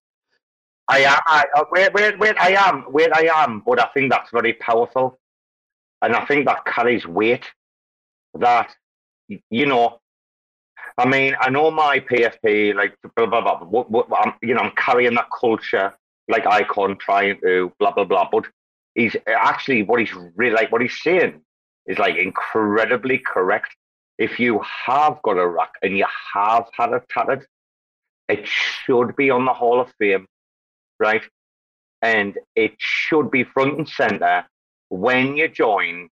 I am. I, uh, wait, wait. I am. Wait, I am. But I think that's very powerful, and I think that carries weight. That you know, I mean, I know my PFP, like blah blah blah. What, what, I'm, you know, I'm carrying that culture like icon, trying to blah blah blah. But he's actually what he's really like. What he's saying is like incredibly correct. If you have got a rack and you have had it tatted, it should be on the Hall of Fame, right? And it should be front and center when you join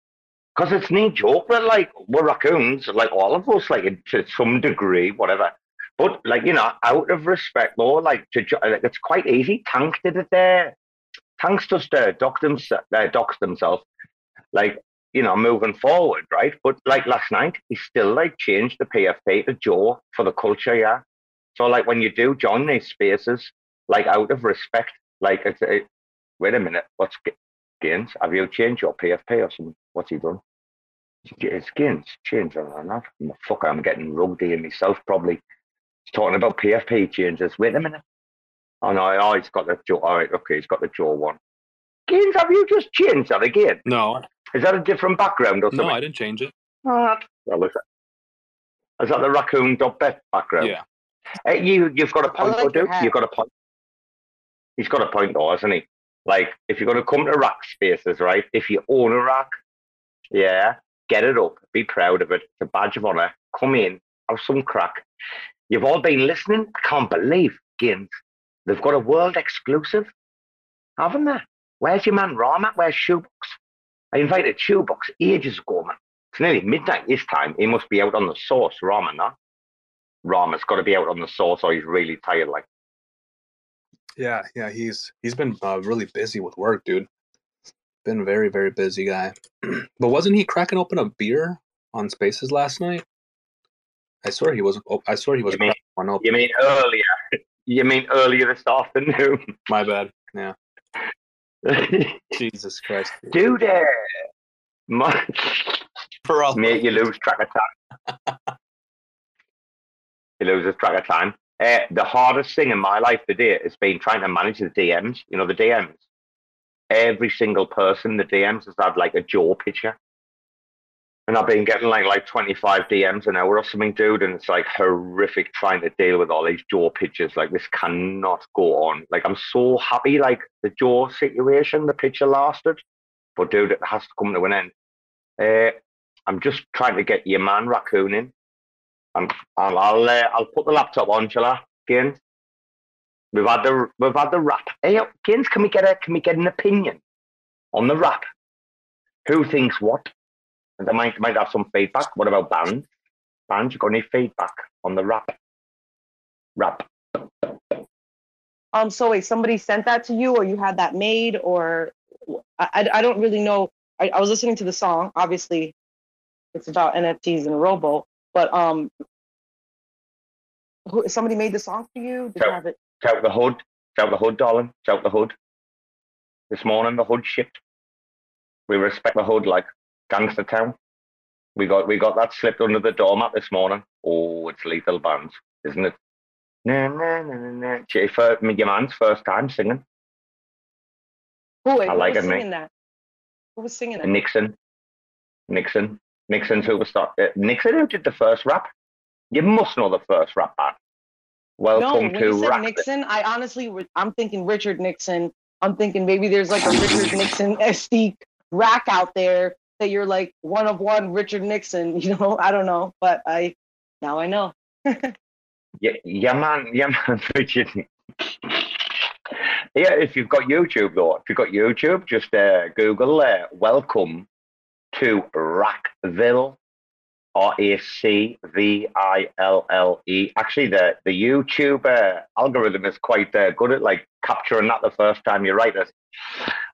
because it's no joke We're like we're raccoons, like all of us, like to some degree, whatever. But like you know, out of respect, though, like to like, it's quite easy. Tank did it there. Tanks just uh, docked, them, uh, docked themselves, like you know, moving forward, right? But like last night, he still like changed the PFP to Joe for the culture, yeah. So like when you do join these spaces, like out of respect, like it's, it, wait a minute, what's Gainz? Have you changed your PFP or something? What's he done? His gains changed or not? Fuck, I'm getting rugby in myself probably. He's talking about PFP changes. Wait a minute. Oh no, oh, he's got the jaw. All right, okay, he's got the jaw one. Gainz, have you just changed that again? No. Is that a different background or something? No, I didn't change it. Oh, well, is, that, is that the raccoon dot bet background? Yeah. Hey, you, you've got a point, like though, dude. You've got a point. He's got a point, though, hasn't he? Like, if you're going to come to rack spaces, right? If you own a rack, yeah, get it up, be proud of it. It's a badge of honor. Come in, have some crack. You've all been listening. I can't believe, Gins, they've got a world exclusive, haven't they? Where's your man Rarma? Where's Shoebox? I invited Shoebox ages ago, man. It's nearly midnight this time. He must be out on the sauce, Rarma, no? Rarma's got to be out on the sauce or he's really tired, like. Yeah, yeah, he's he's been uh, really busy with work, dude. Been very very busy guy. but wasn't he cracking open a beer on Spaces last night? I swear he was. oh, I swear he was You mean- cracking one open. You mean earlier? You mean earlier this afternoon? My bad. Yeah. Jesus Christ. dude. My, For all mate, you lose track of time. you lose track of time. Uh, the hardest thing in my life today has been trying to manage the DMs. You know, the DMs. Every single person the DMs has had like a jaw picture. And I've been getting like like 25 DMs an hour or something, dude. And it's like horrific trying to deal with all these jaw pictures. Like this cannot go on. Like I'm so happy like the jaw situation, the picture lasted. But dude, it has to come to an end. Uh, I'm just trying to get your man raccoon in. I'm, I'll I'll, uh, I'll put the laptop on, shall I, Gainz? We've had the we've had the rap. Hey, Gainz, can we get a can we get an opinion on the rap? Who thinks what? And they might might have some feedback. What about Bandz? Bandz, you got any feedback on the rap? Rap. Um. So wait, somebody sent that to you, or you had that made, or I, I, I don't really know. I, I was listening to the song. Obviously, it's about NFTs and Robo, but um, who, somebody made the song for you? Did you have it? It's out the hood. It's out the hood, darling. It's out the hood. This morning the hood shipped. We respect the hood like gangster town. We got we got that slipped under the doormat this morning. Oh, it's lethal bands, isn't it? Nah, nah, nah, nah, nah. Gee, for me, your man's first time singing. Who, I who like was it, mate. singing that? Who was singing that? Nixon. Nixon. Nixon's superstar. Uh, Nixon who did the first rap. You must know the first rap band. No, Welcome when to you said. Nixon, I honestly, I'm thinking Richard Nixon. I'm thinking maybe there's like a Richard Nixon SD rack out there that you're like one of one Richard Nixon. You know, I don't know, but I now I know. Yeah, yeah, man, yeah, man, Richard. yeah, if you've got YouTube though, if you've got YouTube, just uh, Google uh, "Welcome to Rackville," R A C V I L L E. Actually, the the YouTube uh, algorithm is quite uh, good at like capturing that the first time you write it.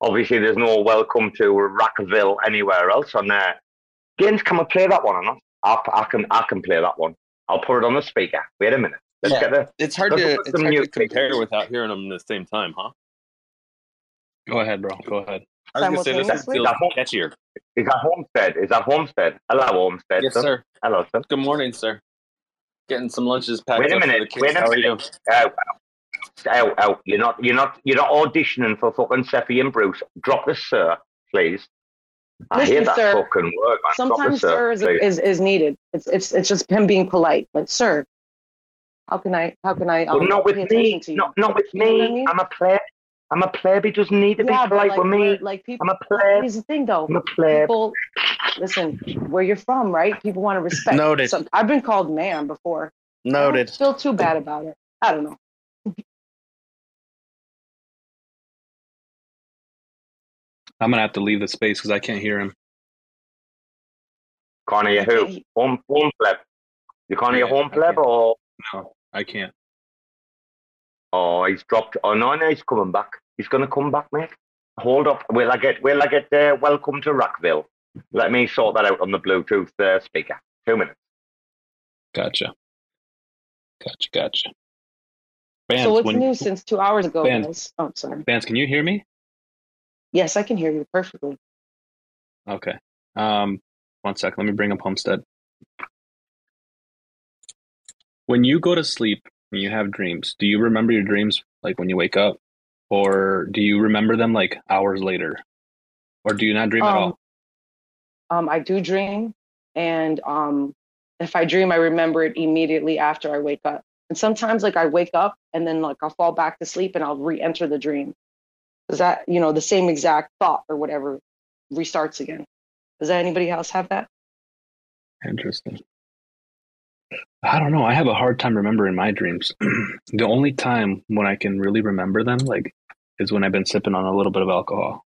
Obviously, there's no welcome to Rackville anywhere else on there. Gainz, can we play that one or not? I, I can I can play that one. I'll put it on the speaker. Wait a minute. Let's Yeah. get the. It's hard Let's to it's hard to music. compare without hearing them at the same time, huh? Go ahead, bro. Go ahead. I was gonna say this feels Is that home- catchier. Is that Homestead? Is that Homestead? Hello, Homestead. Yes, son. sir. Hello, son. Good morning, sir. Getting some lunches packed Wait a up for the minute. kids. Wait a How minute. you? Out, out, out. You're not. You're not. You're not auditioning for fucking Seffy and Bruce. Drop the sir, please. I Listen, hear that sir, fucking word, man. Sometimes the sir is, is is needed. It's it's it's just him being polite. Like, sir, how can I how can I But um, not with attention me. to you? Not not with You know I me. mean? I'm a pleb. I'm a pleb. He doesn't need to yeah, be but polite like, with me. like people. I'm a pleb. Here's the thing, though. I'm a pleb. People, listen, where you're from, right? People want to respect. Noted. So, I've been called ma'am before. I Noted. don't feel too bad about it. I don't know. I'm gonna have to leave the space because I can't hear him. Can't hear who? Home home pleb. You can't hear Yeah, home I pleb or No, I can't. Oh he's dropped. Oh no, no, he's coming back. He's gonna come back, mate. Hold up. Will I get? Will I get? Uh, welcome to Rackville. Let me sort that out on the Bluetooth uh, speaker. Two minutes. Gotcha. Gotcha. Gotcha. Vance, so what's when, new since two hours ago, Ben. guys? Oh, sorry. Vance, can you hear me? Yes, I can hear you perfectly. Okay. Um, one sec. Let me bring up Homestead. When you go to sleep and you have dreams, do you remember your dreams like when you wake up, or do you remember them like hours later, or do you not dream at Um, all? Um, I do dream, and um, if I dream, I remember it immediately after I wake up. And sometimes, like I wake up and then like I'll fall back to sleep and I'll re-enter the dream. Does that, you know, the same exact thought or whatever restarts again? Does that anybody else have that? Interesting. I don't know. I have a hard time remembering my dreams. the only time when I can really remember them, like, is when I've been sipping on a little bit of alcohol,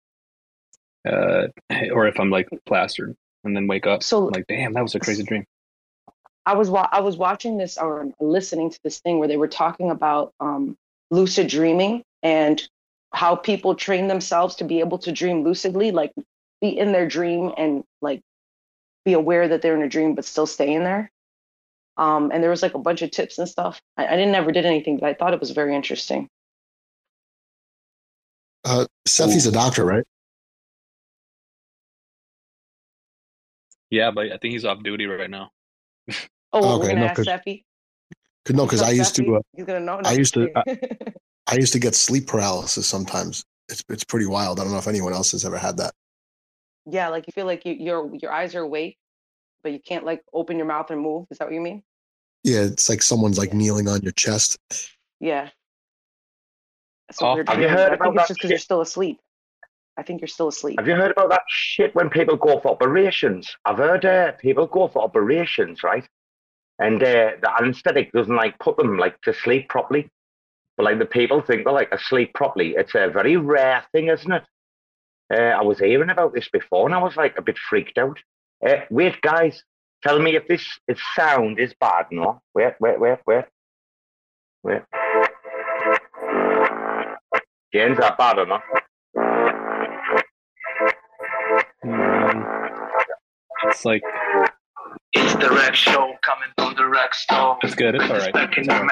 uh, or if I'm like plastered and then wake up. So- I'm like, damn, that was a crazy dream. I was wa- I was watching this or listening to this thing where they were talking about um, lucid dreaming and how people train themselves to be able to dream lucidly, like be in their dream and like be aware that they're in a dream but still stay in there. Um, and there was like a bunch of tips and stuff. I, I didn't ever did anything, but I thought it was very interesting. Uh, Cephii's a doctor, right? Yeah, but I think he's off duty right now. Oh, we're Okay, gonna no, ask 'cause- Cephii. No, because I used to. Uh, He's gonna know. I used to- I used to get sleep paralysis sometimes. It's it's pretty wild. I don't know if anyone else has ever had that. yeah, like you feel like you, your your eyes are awake, but you can't like open your mouth and move. Is that what you mean? Yeah, it's like someone's like kneeling on your chest. Yeah. That's Oh, weird have you heard but I about think it's just because you're still asleep. I think you're still asleep. Have you heard about that shit when people go for operations? I've heard uh, people go for operations, right? And uh, the anesthetic doesn't like put them like to sleep properly. But like the people think they're like asleep properly. It's a very rare thing, isn't it? Uh, I was hearing about this before, and I was like a bit freaked out. Uh, wait, guys, tell me if this if sound is bad. No, wait, wait, wait, wait, wait. James, that bad or not? Mm, it's like It's the Rex Show coming from the Rex Store. it's good. It's all right. Back in It's the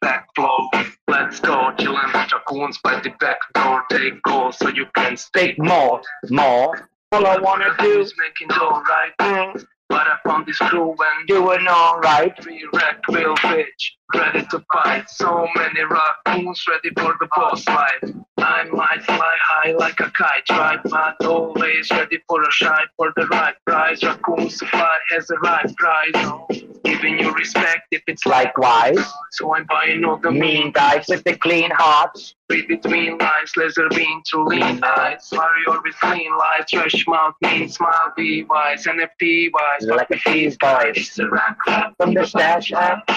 back flow. Let's go, chillin' with Jacoons by the back door. Take calls so you can stay. More, more. All I wanna do is making dough right. But found this crew and doing all right. we wreck real bitch. Ready to fight. So many raccoons ready for the boss fight. I might fly high like a kite, right? But always ready for a shine for the right price. Raccoons fly has the right price. Giving you respect if it's Likewise, So I'm buying all the mean guys with the clean hearts. Read between lines, laser beam through lean eyes. Mario with clean lights, fresh mouth, mean smile, be wise, NFT wise. Like a tease boys It's the rack rap from the stash app.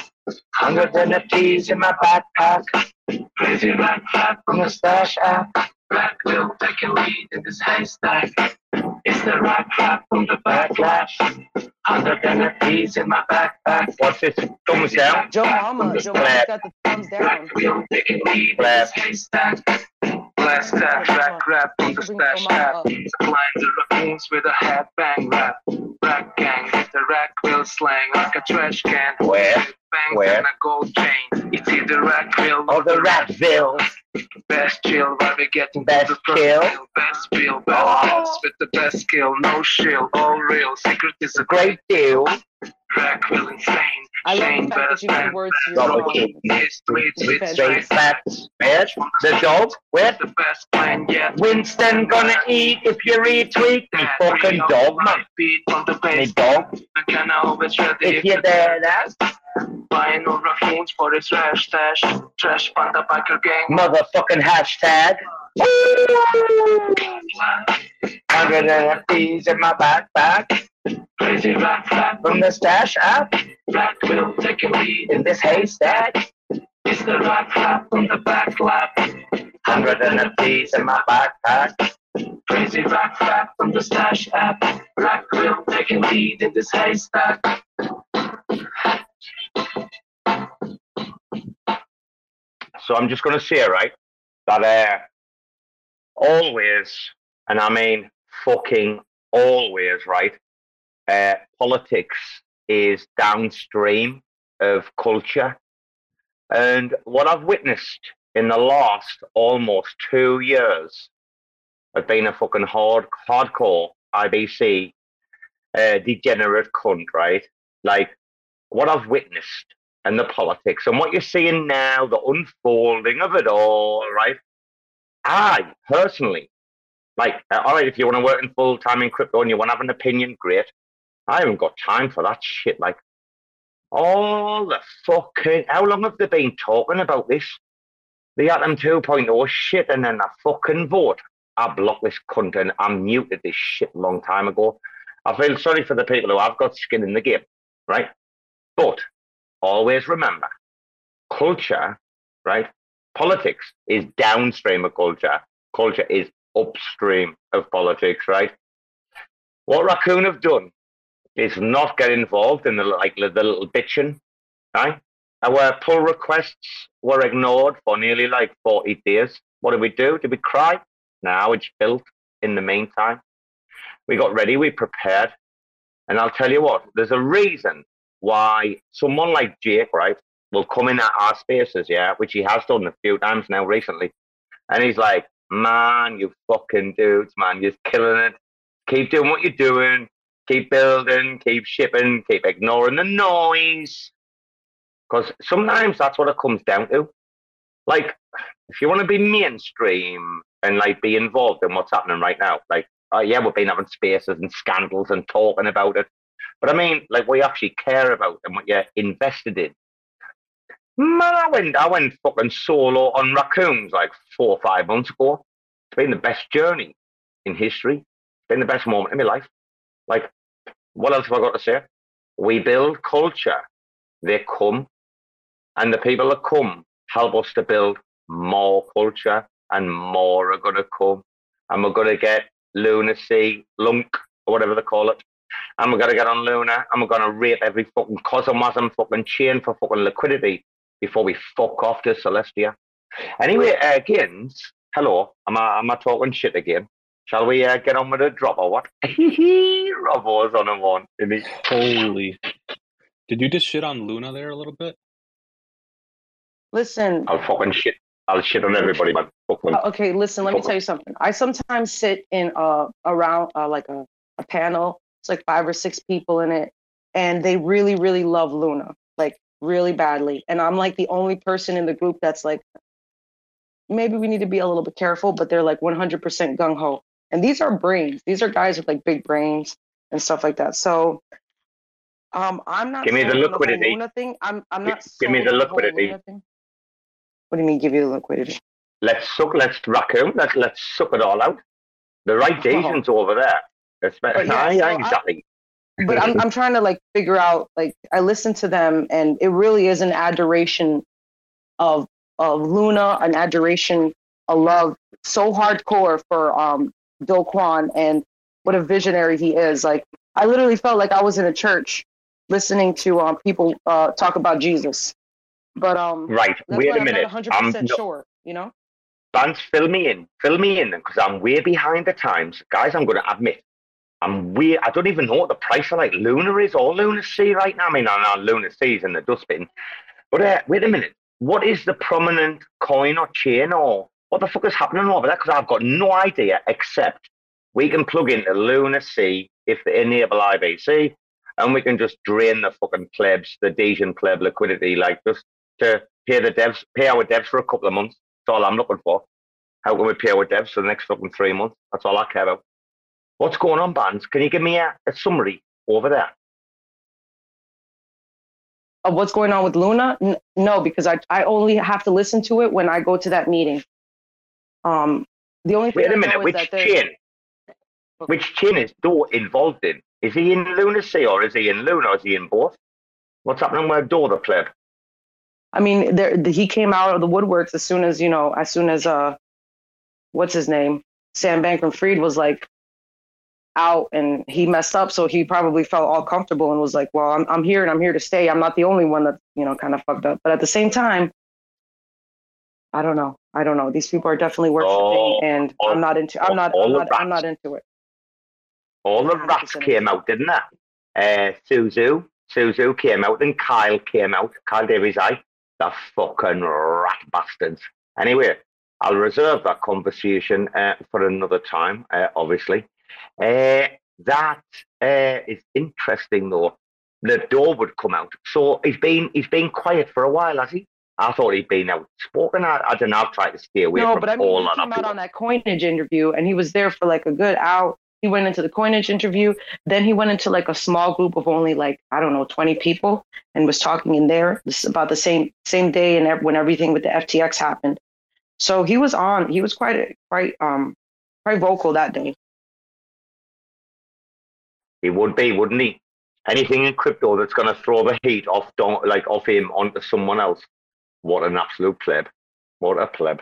Hundred NFTs in my backpack crazy rack rap from the stash app. Rack will take a lead in this haystack. It's the rack rap from the backlash. Hundred and a piece in my backpack. What's this? Thumbs down. Joe Mama, Joe Mama's got the thumbs down. We'll take a lead in Clap. this haystack. Blast that rack rap on the stash app. Blind the raccoons with a hat bang rap. Rack gang, with the rack will slang like a trash can. Where? Bangs Where? and a gold chain. It's either rack bill Oh, the Ratville. Best chill, where we get Best the first chill. meal. Best feel, best oh. dance with the best skill. No shield, all real. Secret is a Great deal. Rack will insane. I love Shane the fact that you better words to your Double History, with Straight straight facts. Bitch. The dog. Where? the best plan yet. Winston gonna eat if you retweet. Me fucking dog, man. Beat on the dog. I can always ready If you're there, that's Buying no raccoons for his trash stash. Trash panda biker gang. motherfucking hashtag. Hundred and in my backpack. Crazy rack rap. From the stash app Rack will take a lead. in this haystack. It's the rap from the back lap. Hundred and a piece in my backpack. Crazy rap from the stash app. Rack will take a lead in this haystack. So I'm just going to say, right, that uh, always, and I mean fucking always, right, uh, politics is downstream of culture. And what I've witnessed in the last almost two years of being a fucking hard, hardcore IBC uh, degenerate cunt, right? Like, what I've witnessed and the politics and what you're seeing now, the unfolding of it all, right? I personally, like, uh, all right, if you want to work in full time in crypto and you want to have an opinion, great. I haven't got time for that shit. Like, all the fucking, how long have they been talking about this? The Atom 2.0 shit and then a fucking vote. I blocked this cunt and I muted this shit a long time ago. I feel sorry for the people who have got skin in the game, right? But always remember culture, right? Politics is downstream of culture. Culture is upstream of politics, right? What Raccoon have done is not get involved in the like the little bitching, right? Our pull requests were ignored for nearly like 40 days. What did we do? Did we cry? Now it's built in the meantime. We got ready, we prepared. And I'll tell you what, there's a reason why someone like Jake, right, will come in at our spaces, yeah, which he has done a few times now recently. And he's like, man, you fucking dudes, man, you're killing it. Keep doing what you're doing. Keep building, keep shipping, keep ignoring the noise. Because sometimes that's what it comes down to. Like, if you want to be mainstream and like be involved in what's happening right now, like, oh yeah, we've been having spaces and scandals and talking about it. But I mean, like, what you actually care about and what you're invested in. Man, I went, I went fucking solo on raccoons like four or five months ago. It's been the best journey in history. It's been the best moment in my life. Like, what else have I got to say? We build culture. They come, and the people that come help us to build more culture, and more are going to come. And we're going to get lunacy, lunk, or whatever they call it. And we're going to get on Luna, and we're going to rape every fucking cosmosm fucking chain for fucking liquidity before we fuck off to Celestia. Anyway, uh, Gins, hello. Am I, am I talking shit again? Shall we uh, get on with the drop or what? Robbo's on a one. isn't? Holy. Did you just shit on Luna there a little bit? Listen, I'll fucking shit. I'll shit on everybody, man. Fuck them. Uh, okay, listen, let me tell you something. I sometimes sit in uh around uh, like a, a panel. It's like five or six people in it, and they really, really love Luna, like really badly. And I'm like the only person in the group that's like, maybe we need to be a little bit careful, but they're like 100% gung ho. And these are brains. These are guys with like big brains and stuff like that. So, um, I'm not. Give me the liquidity. Thing. I'm. I'm not. give me the liquidity. Thing. What do you mean? Give you the liquidity? Let's suck. Let's raccoon. Let's let's suck it all out. The right Asians over there. But yeah, Aye, so aye, I, but I'm I'm trying to like figure out like I listen to them and it really is an adoration of of Luna, an adoration, a love so hardcore for um Do Kwon and what a visionary he is. Like I literally felt like I was in a church listening to um, people uh, talk about Jesus. But um, Right. Wait a I'm minute. not 100 I'm percent no- sure. You know, Vance, fill me in. Fill me in because I'm way behind the times. Guys, I'm going to admit, I'm way, I don't even know what the price of like Luna is or Luna C right now. I mean, I know Luna C is in the dustbin. But uh, wait a minute. What is the prominent coin or chain or what the fuck is happening over there? Because I've got no idea except we can plug into Luna C if they enable IBC and we can just drain the fucking plebs, the Dejan pleb liquidity, like just to pay the devs, pay our devs for a couple of months. That's all I'm looking for. How can we pay our devs for the next fucking three months? That's all I care about. What's going on, Bandz? Can you give me a, a summary over there? of what's going on with Luna. N- no, because I I only have to listen to it when I go to that meeting. Um, the only thing Wait a minute, which there's- chain? Which chain is Do involved in? Is he in Lunacy or is he in Luna or is he in both? What's happening with Do, the pleb? I mean, there the, he came out of the woodworks as soon as you know, as soon as uh, what's his name, Sam Bankman-Fried was like out and he messed up, so he probably felt all comfortable and was like, "Well, I'm I'm here and I'm here to stay. I'm not the only one that you know kind of fucked up." But at the same time, I don't know. I don't know. These people are definitely worshiping, Oh, and all- I'm not into. I'm not. I'm not. I'm not into it. All the rats came out, didn't they? Uh, Su Zhu, Suzu came out and Kyle came out. Kyle Davies, I, the fucking rat bastards. Anyway, I'll reserve that conversation uh, for another time, uh, obviously. Uh, that uh, is interesting, though. The door would come out. So he's been he's been quiet for a while, has he? I thought he'd been outspoken. I, I don't know. I've tried to stay away no, from but I mean, all he came out on that coinage interview, and he was there for like a good hour. He went into the coinage interview, then he went into like a small group of only like I don't know twenty people, and was talking in there this is about the same same day and when everything with the FTX happened. So he was on. He was quite quite um quite vocal that day. He would be, wouldn't he? Anything in crypto that's going to throw the heat off, don't, like off him onto someone else. What an absolute pleb! What a pleb!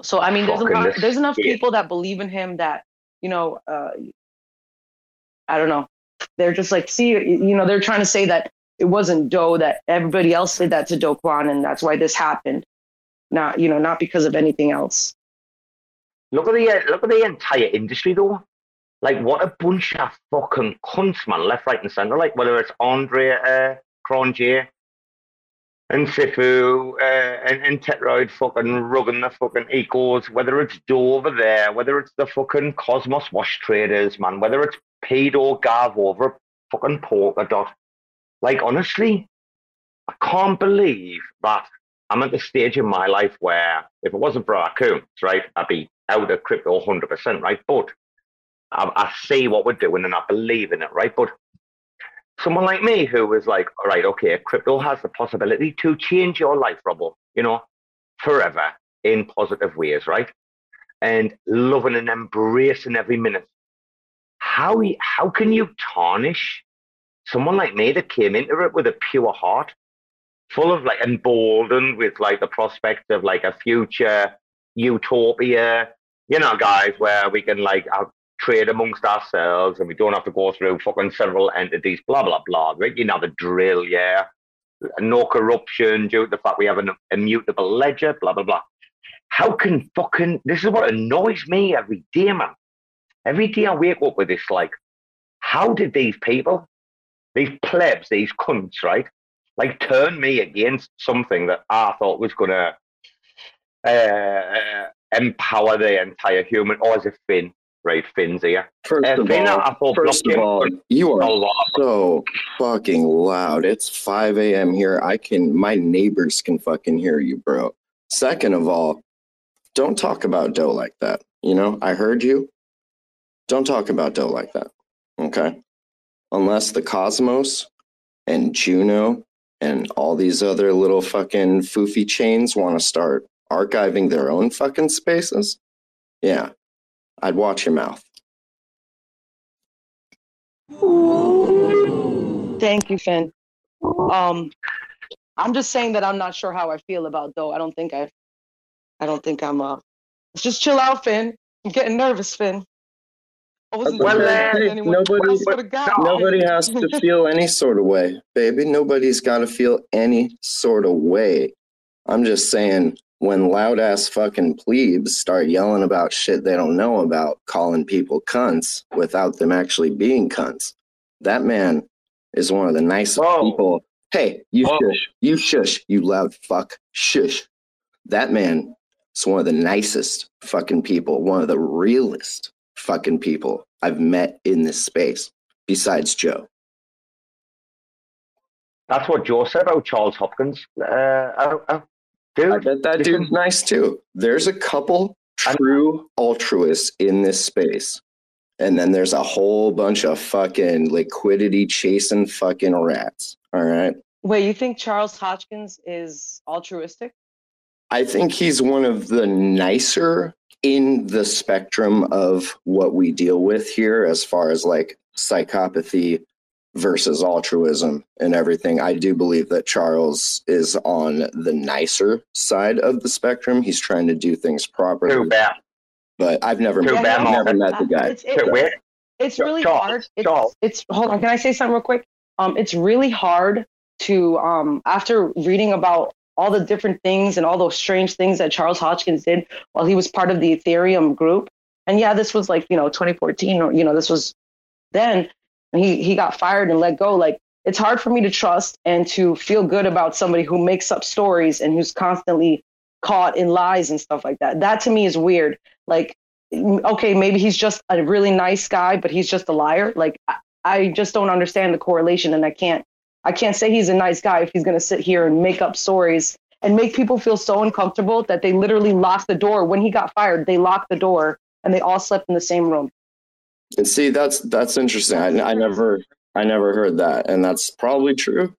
So I mean, there's a lot, there's enough people that believe in him that you know. Uh, I don't know. They're just like, see, you know, they're trying to say that it wasn't Do that everybody else did that to Do Kwon, and that's why this happened. Not, you know, not because of anything else. Look at the uh, look at the entire industry though. Like what a bunch of fucking cunts, man, left, right, and center. Like whether it's Andre uh, Cronje and Sifu uh, and, and Tetroid fucking rugging the fucking ecos, whether it's Do over there, whether it's the fucking Cosmos wash traders, man, whether it's Pedo Gav over fucking Polkadot. Like honestly, I can't believe that I'm at the stage in my life where if it wasn't for raccoons, right, I'd be out of crypto 100%, right? But I, I see what we're doing and I believe in it, right? But someone like me who was like, all right, okay, crypto has the possibility to change your life, Robbo, you know, forever in positive ways, right? And loving and embracing every minute. How, how can you tarnish someone like me that came into it with a pure heart, full of like emboldened with like the prospect of like a future utopia, you know, guys, where we can like trade amongst ourselves and we don't have to go through fucking several entities, blah, blah, blah, right? You know, the drill, yeah. No corruption due to the fact we have an immutable ledger, blah, blah, blah. How can fucking, this is what annoys me every day, man. Every day I wake up with this, like, how did these people, these plebs, these cunts, right? Like turn me against something that I thought was gonna uh, uh, empower the entire human, or it Finn? Right, Finn's here. First Uh, of Finn, all, first of all, you are so fucking loud. It's 5 a.m. here. I can, my neighbors can fucking hear you, bro. Second of all, don't talk about Do like that. You know, I heard you. Don't talk about Do like that. Okay. Unless the Cosmos and Juno and all these other little fucking foofy chains want to start archiving their own fucking spaces. Yeah. I'd watch your mouth. Thank you, Finn. Um, I'm just saying that I'm not sure how I feel about though. I don't think I, I don't think I'm. Uh, let's just chill out, Finn. I'm getting nervous, Finn. I wasn't Well, disrespecting uh, nobody- I swear to God. Nobody has to feel any sort of way, baby. Nobody's got to feel any sort of way. I'm just saying, when loud ass fucking plebes start yelling about shit they don't know about, calling people cunts without them actually being cunts, that man is one of the nicest Whoa. people. Hey, you Whoa. shush, you shush, you loud fuck, shush. That man is one of the nicest fucking people, one of the realest fucking people I've met in this space, besides Joe. That's what Joe said about Charles Hoskinson. Uh, uh, I dude, bet that listen, dude's nice too. There's a couple true altruists in this space. And then there's a whole bunch of fucking liquidity chasing fucking rats. All right. Wait, you think Charles Hoskinson is altruistic? I think he's one of the nicer in the spectrum of what we deal with here as far as like psychopathy versus altruism and everything. I do believe that Charles is on the nicer side of the spectrum. He's trying to do things properly. too bad. but I've never, Too met, bad, I've never met the guy. It's, it- Too weird. it's really Charles, hard. It's, Charles. it's hold on. Can I say something real quick? Um, it's really hard to um after reading about all the different things and all those strange things that Charles Hoskinson did while he was part of the Ethereum group. And yeah, this was like you know 2014 or you know this was then. He he got fired and let go. Like it's hard for me to trust and to feel good about somebody who makes up stories and who's constantly caught in lies and stuff like that. That to me is weird. Like okay, maybe he's just a really nice guy, but he's just a liar. Like I, I just don't understand the correlation, and I can't I can't say he's a nice guy if he's going to sit here and make up stories and make people feel so uncomfortable that they literally locked the door when he got fired. They locked the door and they all slept in the same room. And see, that's that's interesting. I, I never, I never heard that, and that's probably true.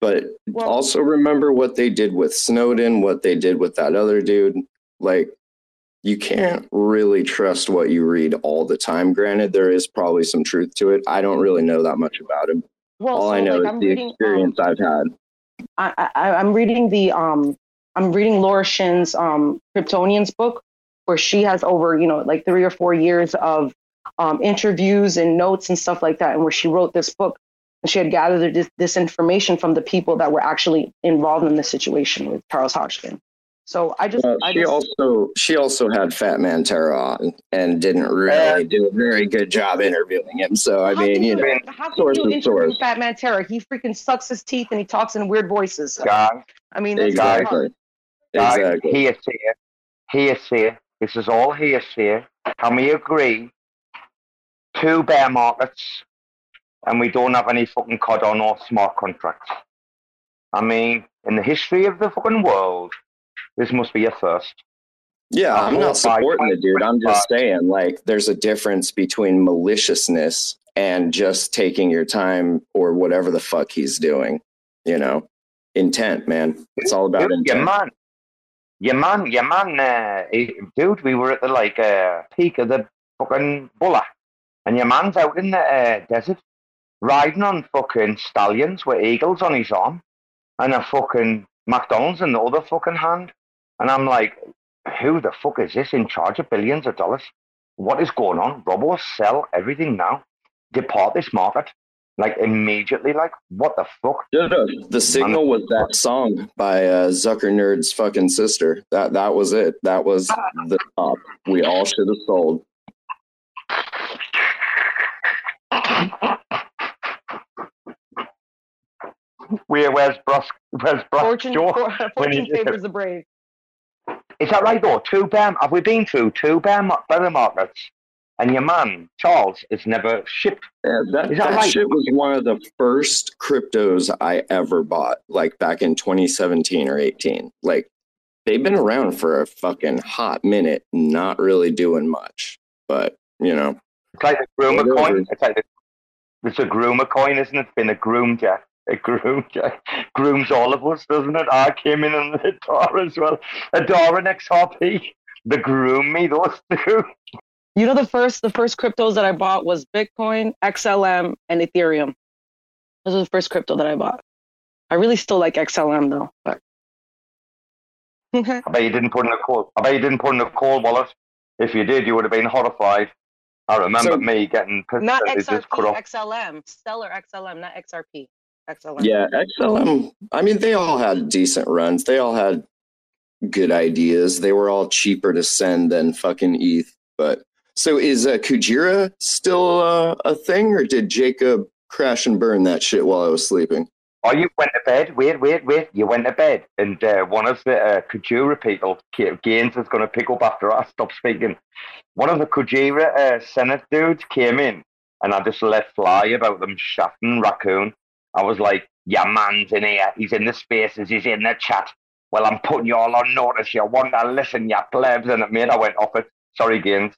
But Well- also remember what they did with Snowden, what they did with that other dude. Like, you can't really trust what you read all the time. Granted, there is probably some truth to it. I don't really know that much about him. Well, all so, I know like, is I'm the reading, um, experience I've had. I, I, I'm reading the um I'm reading Laura Shin's um Cryptopians book where she has over you know like three or four years of um, interviews and notes and stuff like that and where she wrote this book and she had gathered this, this information from the people that were actually involved in the situation with Charles Hoskinson. So I just Well, I she just also she also had Fat Man Terra on and didn't really do a very good job interviewing him. So I mean, can you know, how can source you interview source. Fat Man Terra? He freaking sucks his teeth and he talks in weird voices. guys, I mean, that's kinda exactly, hard. guys, exactly. hearsay, hearsay. This is all hearsay. Can we agree? Two bear markets, and we don't have any fucking COD on or smart contracts. I mean, in the history of the fucking world, this must be a first. Yeah, I'm not supporting the dude. I'm just saying, like, there's a difference between maliciousness and just taking your time or whatever the fuck he's doing. You know, intent, man. It's all about Dude, your intent. man, your man, your man, uh, dude. We were at the like uh, peak of the fucking buller, and your man's out in the uh, desert riding on fucking stallions with eagles on his arm, and a fucking McDonald's in the other fucking hand. And I'm like, who the fuck is this in charge of billions of dollars? What is going on? Robo sell everything now. Depart this market like immediately. Like what the fuck? No, no, The signal was that song by uh, Zuckerberg's fucking sister. That that was it. That was the top. We all should have sold. Where where's Bros? Where's Bros? Fortune, Joe? for, fortune favors the brave. Is that right though? Two bear. Have we been through two bear mar- bear markets? And your man Charles is never shipped. Yeah, that, Is that that right? shit was one of the first cryptos I ever bought, like back in 2017 or 18. Like they've been around for a fucking hot minute, not really doing much. But you know, It's like a groomer coin. It's like a, it's a groomer coin, isn't it? It's been a groomed yeah. It groomed yeah. grooms all of us, doesn't it? I came in on the Adora as well. Adora and XRP. The groom me, those two. You know the first the first cryptos that I bought was Bitcoin, XLM, and Ethereum. Those are the first crypto that I bought. I really still like XLM though, but I bet you didn't put in a cold. I bet you didn't put in a cold wallet. If you did, you would have been horrified. I remember So- me getting Not percentages cut XRP, off. XLM, Stellar XLM, not XRP. XLM. Yeah, XLM. I mean, they all had decent runs. They all had good ideas. They were all cheaper to send than fucking ETH. But so is uh, Kujira still uh, a thing, or did Jacob crash and burn that shit while I was sleeping? Oh, you went to bed. Wait, wait, wait. You went to bed, and uh, one of the uh, Kujira people, Ga- Gainz, is going to pick up after I stop speaking. One of the Kujira uh, Senate dudes came in, and I just let fly about them shafting Raccoon. I was like, "Your man's in here. He's in the spaces. He's in the chat. Well, I'm putting you all on notice. You want to listen, you plebs." And it made I went off it. Sorry, Gainz.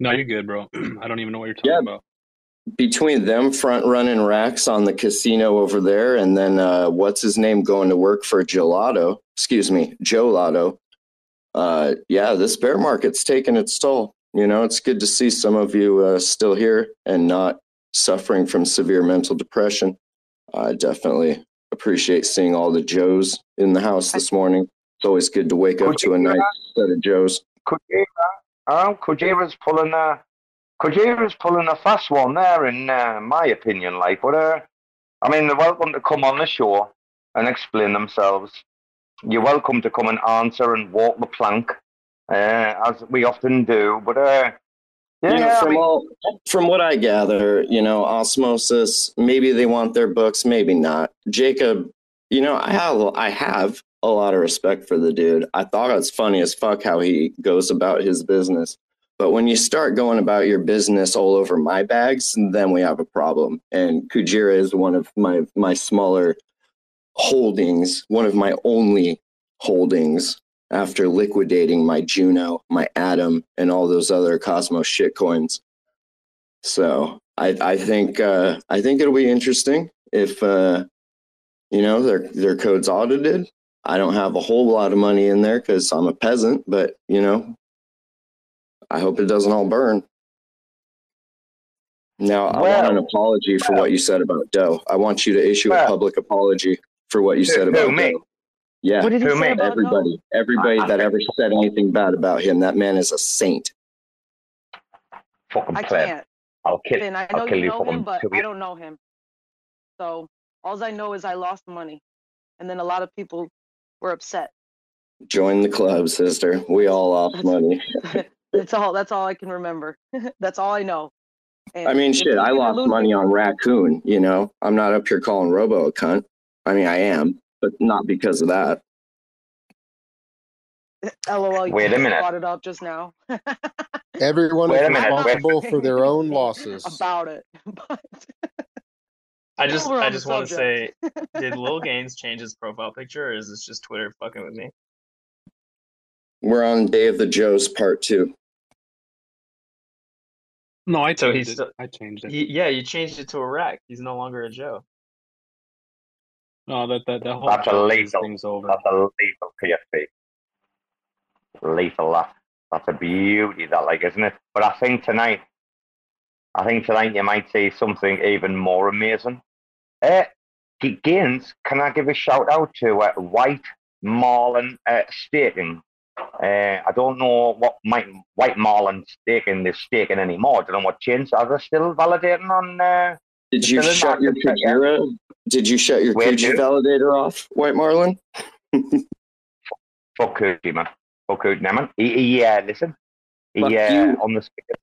No, you're good, bro. I don't even know what you're talking Yeah. about. Between them front running racks on the casino over there, and then uh, what's his name going to work for Gelotto? Excuse me, Joe Lotto. Uh, yeah, this bear market's taking its toll. You know, it's good to see some of you uh, still here and not suffering from severe mental depression. I definitely appreciate seeing all the Joes in the house this morning. It's always good to wake up to a nice set of Joes. Kujira, oh, Kujira's pulling a Kujira's pulling a fast one there, in uh, my opinion. Like, but uh, I mean, they're welcome to come on the show and explain themselves. You're welcome to come and answer and walk the plank, uh, as we often do. But uh, yeah, you know, from mean, all from what I gather, you know, osmosis. Maybe they want their books, maybe not. Jacob, you know, I have I have a lot of respect for the dude. I thought it's funny as fuck how he goes about his business. But when you start going about your business all over my bags, then we have a problem. And Kujira is one of my my smaller holdings, one of my only holdings after liquidating my Juno, my Atom, and all those other Cosmos shitcoins. So I, I think uh, I think it'll be interesting if uh, you know their their code's audited. I don't have a whole lot of money in there because I'm a peasant, but you know, I hope it doesn't all burn. Now I want an apology for what you said about Doe. I want you to issue a public apology for what you Who- said who, about me? Doe. Yeah, What did he Who say about Noah? everybody, everybody I- I that think- ever said anything bad about him. That man is a saint. fucking I pleb. can't. I'll kill. Finn, I I'll know kill you you know him, but kill I don't know him. So all I know is I lost money, and then a lot of people were upset. Join the club, sister. We all lost money. that's all. That's all I can remember. that's all I know. And I mean, shit, I lost lose money on Raccoon. You know, I'm not up here calling Robo a cunt. I mean, I am, but not because of that. LOL. You Wait a just minute. Brought it up just now Everyone Wait is a minute, wait. responsible for their own losses. about it. But I just I just want to say, did Lil Gainz change his profile picture, or is this just Twitter fucking with me? We're on Day of the Joes part two. No, I So he's it. still- I changed it. He, yeah, you changed it to a rack. He's no longer a Joe. No, that that that whole That's Joe illegal. thing's over. That's a lethal PFP. Lethal. That. That's a beauty. That like, isn't it? But I think tonight, I think tonight you might see something even more amazing. Uh, G- Gainz, can I give a shout out to uh, White Marlin uh, Staking? Uh, I don't know what Mike, White Marlin Staking is staking anymore. I don't know what changed. Are they still validating on? Uh, Did you shut your market. Kujira? Did you shut your Where, Kuji dude? validator off, White Marlin? fuck Coochie, man. Fuck Coochie, man. He, he uh, listen. Yeah, uh, on the speaker.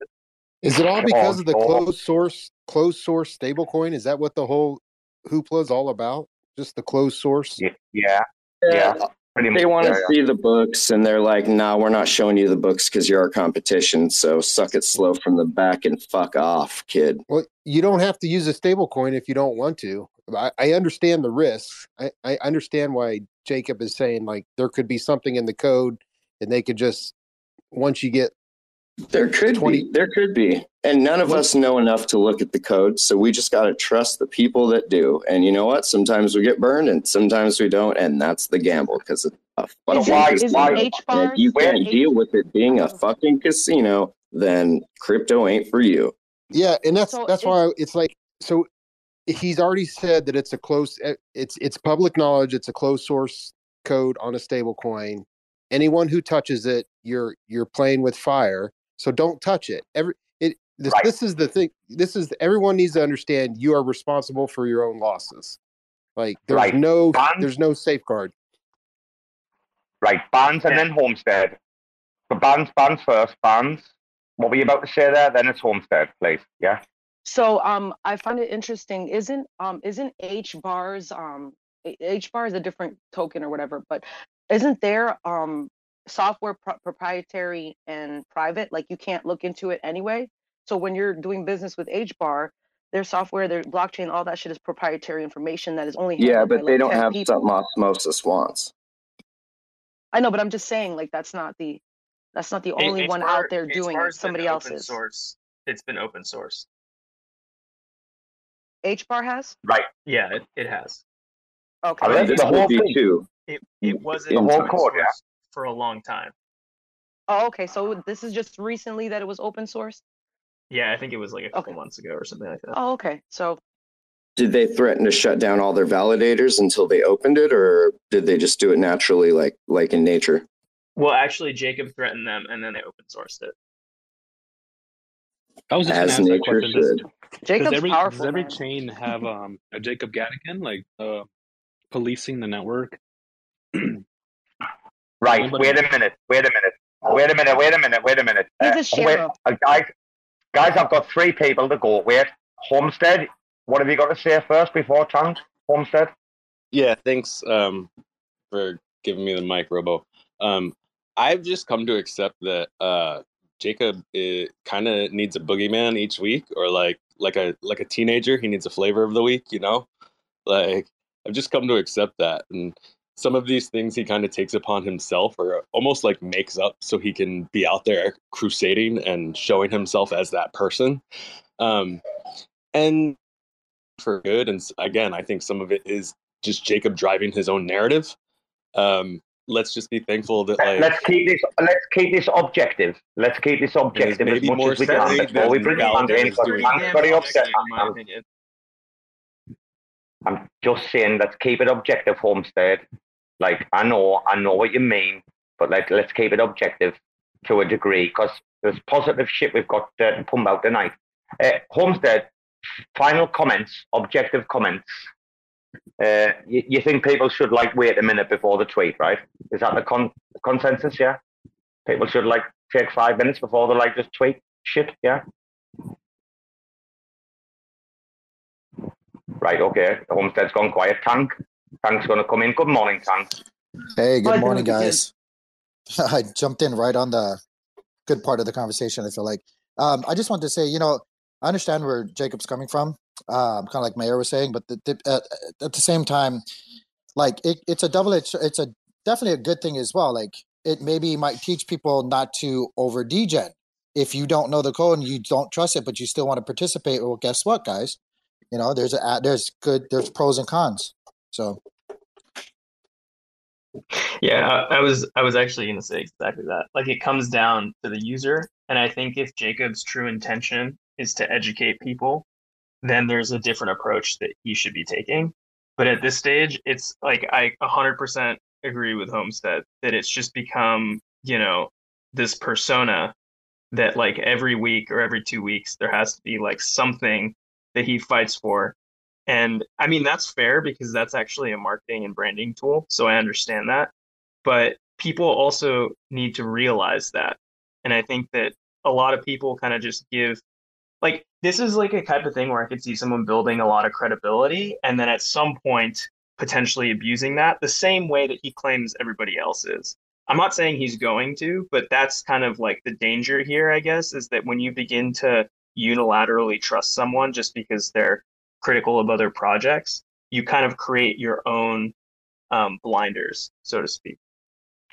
Is it all because of the Oh, oh. closed source closed source stablecoin? Is that what the whole hoopla is all about? Just the closed source? Yeah, yeah, yeah. Pretty much. They want to yeah, yeah. see the books, and they're like, "No, we're not showing you the books because you're our competition. So suck it slow from the back and fuck off, kid." Well, you don't have to use a stablecoin if you don't want to. I, I understand the risks. I, I understand why Jacob is saying like there could be something in the code and they could just once you get There could 20 be, there could be, and none of What- us know enough to look at the code. So we just got to trust the people that do. And you know what? Sometimes we get burned, and sometimes we don't, and that's the gamble because it's tough. But Is Isn't, why- isn't why- if bars? you can't H- deal with it being a fucking casino, then crypto ain't for you. Yeah, and that's So that's it- why it's like so he's already said that it's a close eh, it's it's public knowledge, it's a closed source code on a stable coin. anyone who touches it, you're you're playing with fire. So don't touch it. Every it this Right. this is the thing. This is everyone needs to understand you are responsible for your own losses. Like there's Right. no Bonds- there's no safeguard. Right, Bandz and then Homestead. So Bandz, Bandz first. Bandz. What were you about to say there? Then it's Homestead, please. Yeah. So um, I find it interesting. Isn't um, isn't H bars um, H- H bar is a different token or whatever, but isn't there um software pro- proprietary and private? Like you can't look into it anyway. So when you're doing business with H bar, their software, their blockchain, all that shit is proprietary information that is only Yeah, handled by, but they like, don't 10 have people. something osmosis wants. I know, but I'm just saying, like that's not the that's not the only one out there doing it. Somebody else's open. Source. It's been open source. H bar has. Right. Yeah, it, it has. Okay. I mean, the whole thing. two. It it wasn't The whole open code, yeah. Source for a long time. Oh, okay. So this is just recently that it was open source. Yeah, I think it was like a couple Okay. months ago or something like that. Oh, okay. So Did they threaten to shut down all their validators until they opened it, or did they just do it naturally, like like in nature? Well, actually, Jacob threatened them, and then they open sourced it. I was just As gonna ask that question. Does, should. does Jacob's every powerful. does every man. chain have um a Jacob Gadikian like uh policing the network? Right. Nobody- Wait a minute. Wait a minute. Wait a minute. Wait a minute. Wait a minute. He's a wait, uh, guys, guys, I've got three people to go. Wait. Homestead. What have you got to say first before Tank? Homestead. Yeah, thanks um, for giving me the mic, Robo. Um, I've just come to accept that uh, Jacob kind of needs a boogeyman each week, or like like a like a teenager, he needs a flavor of the week. You know, like I've just come to accept that, and some of these things he kind of takes upon himself, or almost like makes up, so he can be out there crusading and showing himself as that person. Um, and for good, and again, I think some of it is just Jacob driving his own narrative. Um, let's just be thankful that like let's keep this. Let's keep this objective. Let's keep this objective as much as we can before we bring Tank in. doing very upset. in my I'm, opinion. I'm just saying, let's keep it objective, Homestead. Like I know, I know what you mean, but like let's keep it objective to a degree because there's positive shit we've got uh, to pump out tonight. Uh, Homestead, final comments, objective comments. Uh, you, you think people should like wait a minute before the tweet, right? Is that the con- consensus? Yeah, people should like take five minutes before they like just tweet shit. Yeah. Right. Okay. Homestead's gone quiet. Tank. Tank's going to come in. Good morning, Tank. Hey, good Hi, morning, guys. I jumped in right on the good part of the conversation. I feel like um, I just want to say, you know, I understand where Jacob's coming from, um, kind of like Mayor was saying, but the, the, uh, at the same time, like it, it's a double edged. It's a definitely a good thing as well. Like it maybe might teach people not to over degen. If you don't know the code and you don't trust it, but you still want to participate, well, guess what, guys? You know, there's a there's good there's pros and cons. So Yeah, I, I was I was actually going to say exactly that. Like it comes down to the user, and I think if Jacob's true intention is to educate people, then there's a different approach that he should be taking. But at this stage, it's like I 100% agree with Homestead that it's just become, you know, this persona that like every week or every two weeks there has to be like something that he fights for and I mean, that's fair because that's actually a marketing and branding tool. So I understand that. But people also need to realize that. And I think that a lot of people kind of just give, like, this is like a type of thing where I could see someone building a lot of credibility and then at some point potentially abusing that the same way that he claims everybody else is. I'm not saying he's going to, but that's kind of like the danger here, I guess, is that when you begin to unilaterally trust someone just because they're critical of other projects, you kind of create your own um, blinders, so to speak.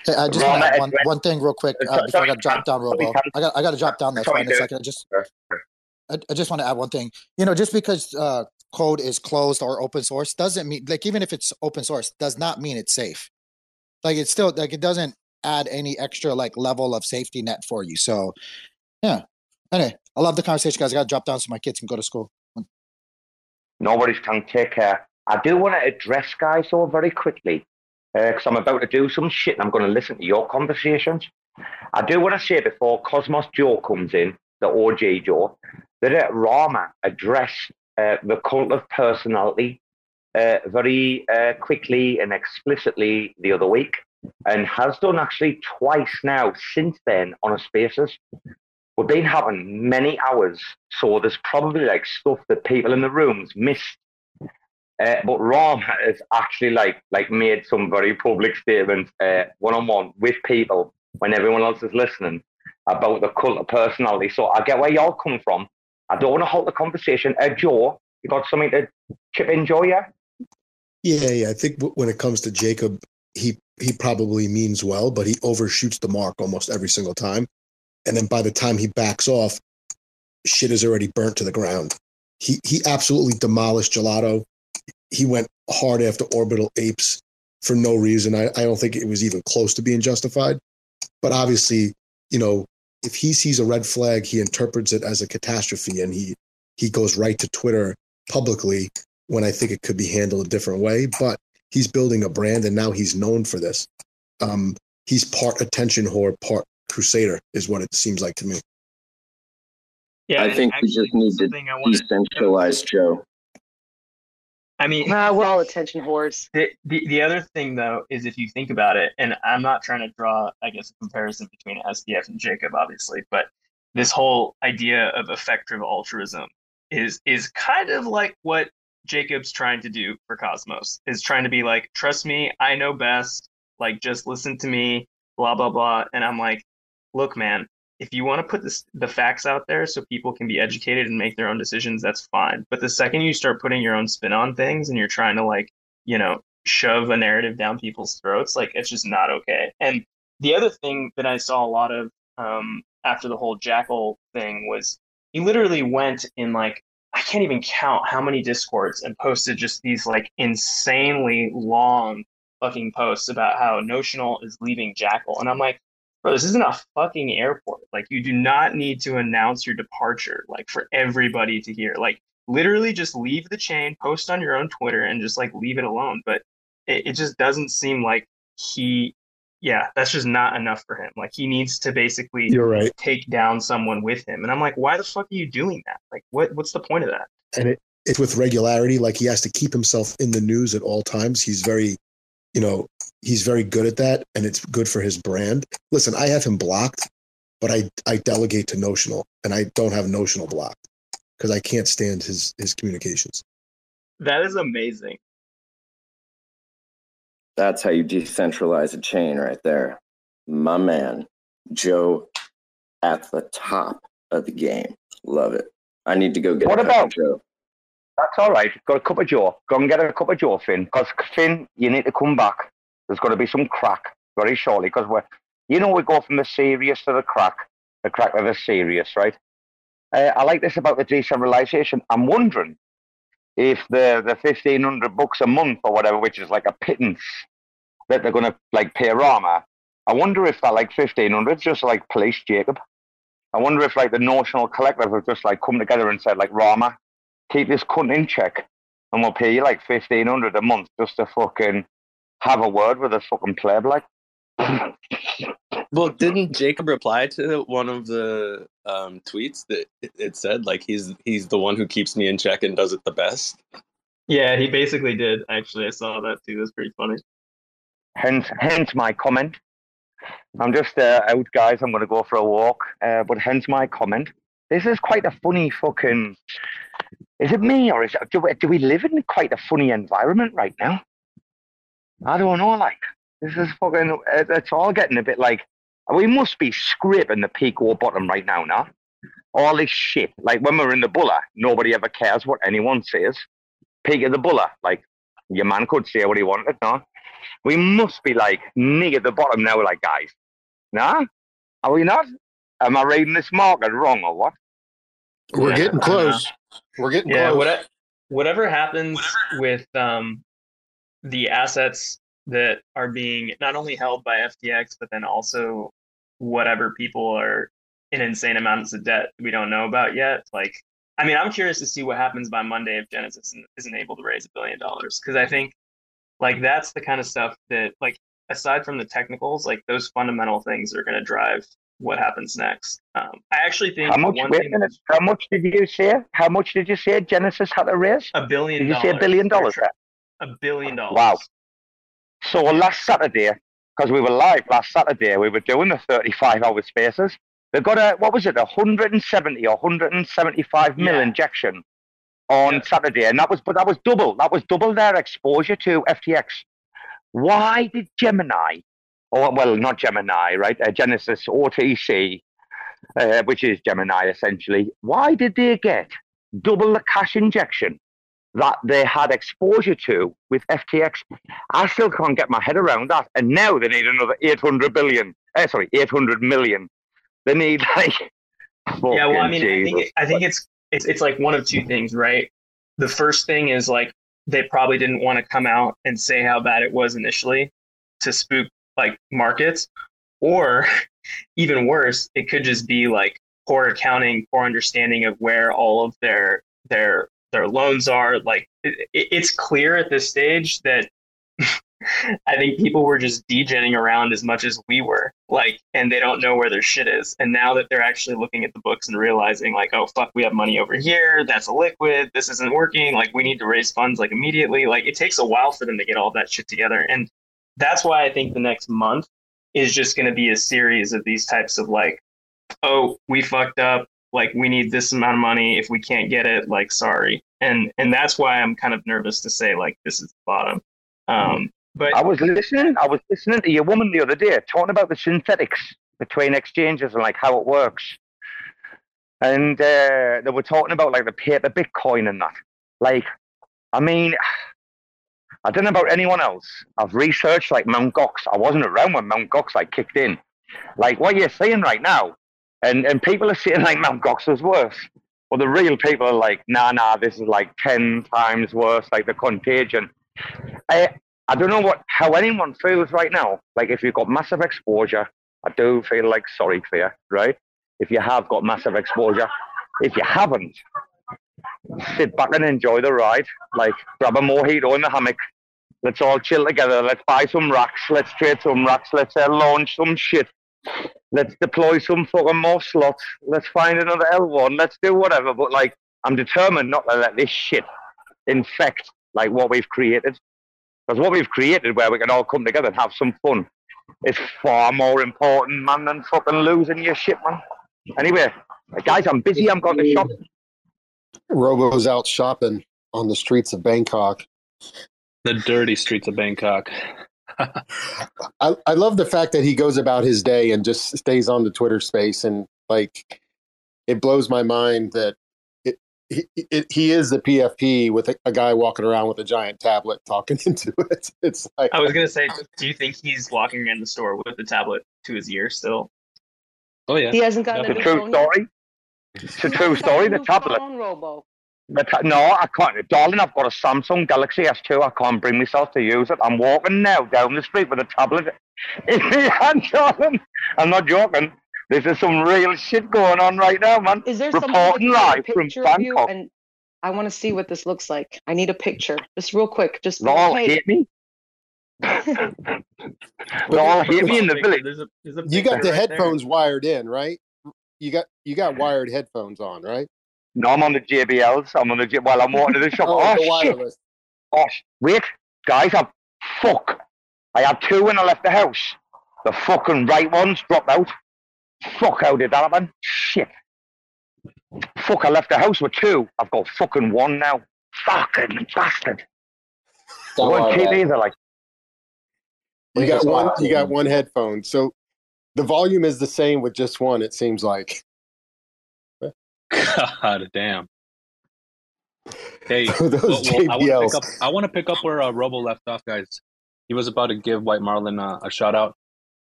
Hey, I just want to add one, one thing real quick Uh, before I got to drop down, sorry, Robo. I got I got to drop down. That's Sorry, fine. A second. I just Sure, sure. I, I just want to add one thing. You know, just because uh, code is closed or open source doesn't mean like even if it's open source does not mean it's safe. Like it's still like it doesn't add any extra like level of safety net for you. So yeah. Anyway, I love the conversation, guys. I got to drop down so my kids can go to school. Nobody's Tank. Take care. I do want to address, guys, though, very quickly. because I'm about to do some shit and I'm going to listen to your conversations. I do want to say before Cosmos Joe comes in, the OJ Joe, that uh, Rarma addressed uh, the cult of personality uh, very uh, quickly and explicitly the other week, and has done actually twice now since then on a spaces. We've been having many hours, so there's probably like stuff that people in the rooms missed. Uh, but Rom has actually like like made some very public statements one on one with people when everyone else is listening about the cult of personality. So I get where y'all come from. I don't want to halt the conversation. Uh, Joe, you got something to chip in, Joe? Yeah. Yeah, yeah. I think when it comes to Jacob, he he probably means well, but he overshoots the mark almost every single time. And then by the time he backs off, shit is already burnt to the ground. He he absolutely demolished Gelotto. He went hard after Orbital Apes for no reason. I, I don't think it was even close to being justified. But obviously, you know, if he sees a red flag, he interprets it as a catastrophe and he he goes right to Twitter publicly when I think it could be handled a different way. But he's building a brand and now he's known for this. Um, he's part attention whore, part crusader, is what it seems like to me. Yeah, I think we just need to decentralize Joe. I mean, uh, we're all attention whores. The, the the other thing though is if you think about it, and I'm not trying to draw, I guess, a comparison between SBF and Jacob, obviously, but this whole idea of effective altruism is is kind of like what Jacob's trying to do for Cosmos. Is trying to be like, trust me, I know best. Like, just listen to me, blah blah blah. And I'm like, look, man, if you want to put this, the facts out there so people can be educated and make their own decisions, that's fine. But the second you start putting your own spin on things and you're trying to like, you know, shove a narrative down people's throats, like it's just not okay. And the other thing that I saw a lot of um, after the whole Jackal thing was he literally went in like I can't even count how many discords and posted just these like insanely long fucking posts about how Notional is leaving Jackal, and I'm like, bro, this isn't a fucking airport. Like, you do not need to announce your departure, like, for everybody to hear. Like, literally just leave the chain, post on your own Twitter, and just like leave it alone. But it, it just doesn't seem like he, yeah, that's just not enough for him. Like, he needs to basically You're right. take down someone with him. And I'm like, why the fuck are you doing that? Like, what what's the point of that? And it, it's with regularity. Like, he has to keep himself in the news at all times. He's very you know, he's very good at that and it's good for his brand. Listen, I have him blocked, but I, I delegate to Notional and I don't have Notional blocked because I can't stand his, his communications. That is amazing. That's how you decentralize a chain right there. My man, Joe at the top of the game. Love it. I need to go get What about- Joe. That's all right. Got a cup of Joe. Go and get a cup of Joe, Finn. Because Finn, you need to come back. There's got to be some crack very shortly. Because we're, you know, we go from the serious to the crack, the crack to the serious, right? Uh, I like this about the decentralization. I'm wondering if the the fifteen hundred bucks a month or whatever, which is like a pittance that they're going to like pay Rarma. I wonder if that like fifteen hundred just like police Jacob. I wonder if like the notional collective have just like come together and said like Rarma, keep this cunt in check, and we'll pay you like fifteen hundred a month just to fucking have a word with a fucking pleb like. Well, didn't Jacob reply to one of the um, tweets that it- it said like he's he's the one who keeps me in check and does it the best? Yeah, he basically did. Actually, I saw that too. That's pretty funny. Hence, hence my comment. I'm just uh, out, guys. I'm going to go for a walk. Uh, but hence my comment. This is quite a funny fucking. Is it me or is it, do, we, do we live in quite a funny environment right now? I don't know. Like this is fucking. it- It's all getting a bit like we must be scraping the peak or bottom right now. Now, all this shit. Like when we're in the buller, nobody ever cares what anyone says. Peak of the buller, like your man could say what he wanted. No, we must be like near the bottom now, like guys. Nah, are we not? Am I reading this market wrong or what? We're Yeah, getting I know. close. We're getting yeah close. what, whatever happens with um the assets that are being not only held by ftx but then also whatever people are in insane amounts of debt we don't know about yet like i mean i'm curious to see what happens by monday if genesis isn't, isn't able to raise a billion dollars because i think Like that's the kind of stuff that like aside from the technicals, like those fundamental things are going to drive what happens next. Um, I actually think How much? Wait minute. How much did you say? How much did you say Genesis had to raise? a billion Did you say a billion dollars? A billion dollars. Wow. So last Saturday, because we were live last Saturday, we were doing the 35 hour spaces. They got a, what was it, 170 or 175 mil Yeah. injection on Yeah. Saturday. And that was, but that was double. That was double their exposure to FTX. Why did Gemini, or well, not Gemini, right? Uh, Genesis OTC, uh, which is Gemini essentially, why did they get double the cash injection that they had exposure to with FTX. I still can't get my head around that. And now they need another 800 billion. Eh, sorry, 800 million. They need like. yeah well i mean i think Jesus. i think it's it's it's like one of two things right the first thing is like they probably didn't want to come out and say how bad it was initially to spook like markets or even worse it could just be like poor accounting poor understanding of where all of their their their loans are like it, it- it's clear at this stage that I think people were just degenning around as much as we were, like, and they don't know where their shit is. And now that they're actually looking at the books and realizing, like, oh fuck, we have money over here, that's a liquid, this isn't working, like, we need to raise funds like immediately. Like, it takes a while for them to get all that shit together, and that's why I think the next month is just going to be a series of these types of like, oh, we fucked up, like, we need this amount of money. If we can't get it, like, sorry, and and that's why I'm kind of nervous to say like this is the bottom. Um, but I was listening. I was listening to your woman the other day talking about the synthetics between exchanges and like how it works. And uh, they were talking about like the paper Bitcoin and that. Like, I mean, I don't know about anyone else. I've researched like Mount Gox. I wasn't around when Mount Gox like kicked in. Like what you're saying right now, and and people are saying like Mount Gox was worse. Well, the real people are like, nah, nah, this is like ten times worse. Like the contagion. I I don't know what how anyone feels right now. Like if you've got massive exposure, I do feel like sorry for you, right? If you have got massive exposure, if you haven't, sit back and enjoy the ride. Like grab a mojito in the hammock. Let's all chill together. Let's buy some racks. Let's trade some racks. Let's uh, launch some shit. Let's deploy some fucking more slots. Let's find another L1. Let's do whatever. But like, I'm determined not to let this shit infect like what we've created. Because what we've created, where we can all come together and have some fun, is far more important, man, than fucking losing your shit, man. Anyway, guys, I'm busy. I'm going to shop. Robo's out shopping on the streets of Bangkok. The dirty streets of Bangkok. I, I love the fact that he goes about his day and just stays on the Twitter space and like it blows my mind that it, he, it, he is the PFP with a, a guy walking around with a giant tablet talking into it. It's like I was gonna say, do you think he's walking in the store with the tablet to his ear still? Oh yeah. He hasn't got It's a a true phone yet? story. It's a true story. The tablet. phone, Robo. No, I can't. Darling, I've got a Samsung Galaxy S2. I can't bring myself to use it. I'm walking now down the street with a tablet in my hand, darling. I'm not joking. This is some real shit going on right now, man. Is there somebody Reporting live a from picture of you? Bangkok. And I want to see what this looks like. I need a picture, just real quick. Just They all hey, hate me. They all hate me in the village. There's a, there's a you got the right there. headphones wired in, right? You got you got wired headphones on, right? No, I'm on the JBLs. I'm on the J- while I'm walking to the shop. Oh, oh shit! wireless. Oh, sh- wait, guys, I'm fuck. I had two when I left the house. The fucking right ones dropped out. Fuck, how did that happen? Shit. Fuck, I left the house with two. I've got fucking one now. Fucking bastard. Don't One worry about TV, they're like, You got one. You got one headphone. So the volume is the same with just one. It seems like. God damn. Hey, Those well, well, I want to pick up. I want to pick up where uh, Robo left off, guys. He was about to give White Marlin uh, a shout out,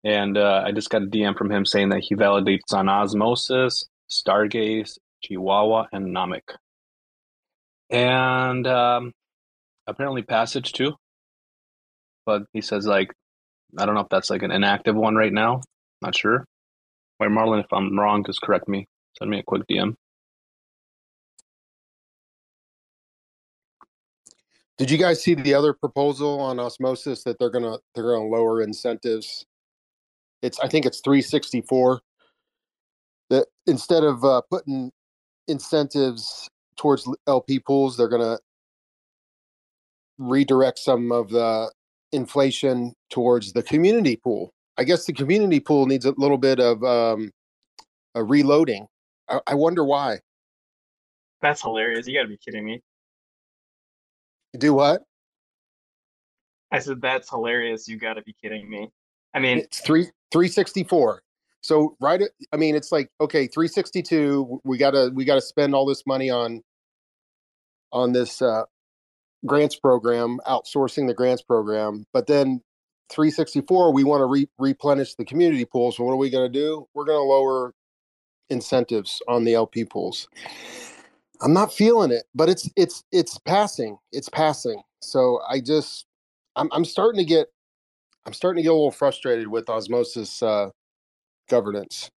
and uh, I just got a DM from him saying that he validates on Osmosis, Stargaze, Chihuahua, and Namek, and um, apparently Passage too. But he says like, I don't know if that's like an inactive one right now. Not sure. White Marlin, if I'm wrong, just correct me. Send me a quick DM. Did you guys see the other proposal on osmosis that they're gonna they're gonna lower incentives? It's I think it's 364. That instead of uh, putting incentives towards LP pools, they're gonna redirect some of the inflation towards the community pool. I guess the community pool needs a little bit of um, a reloading. I, I wonder why. That's hilarious. You got to be kidding me. Do what? I said that's hilarious. You got to be kidding me. I mean, it's three three sixty four. So right, I mean, it's like okay, three sixty two. We gotta we gotta spend all this money on on this uh, grants program, outsourcing the grants program. But then 364, we want to re- replenish the community pool. So what are we going to do? We're going to lower incentives on the LP pools. I'm not feeling it, but it's it's it's passing. It's passing. So I just I'm I'm starting to get I'm starting to get a little frustrated with osmosis uh, governance.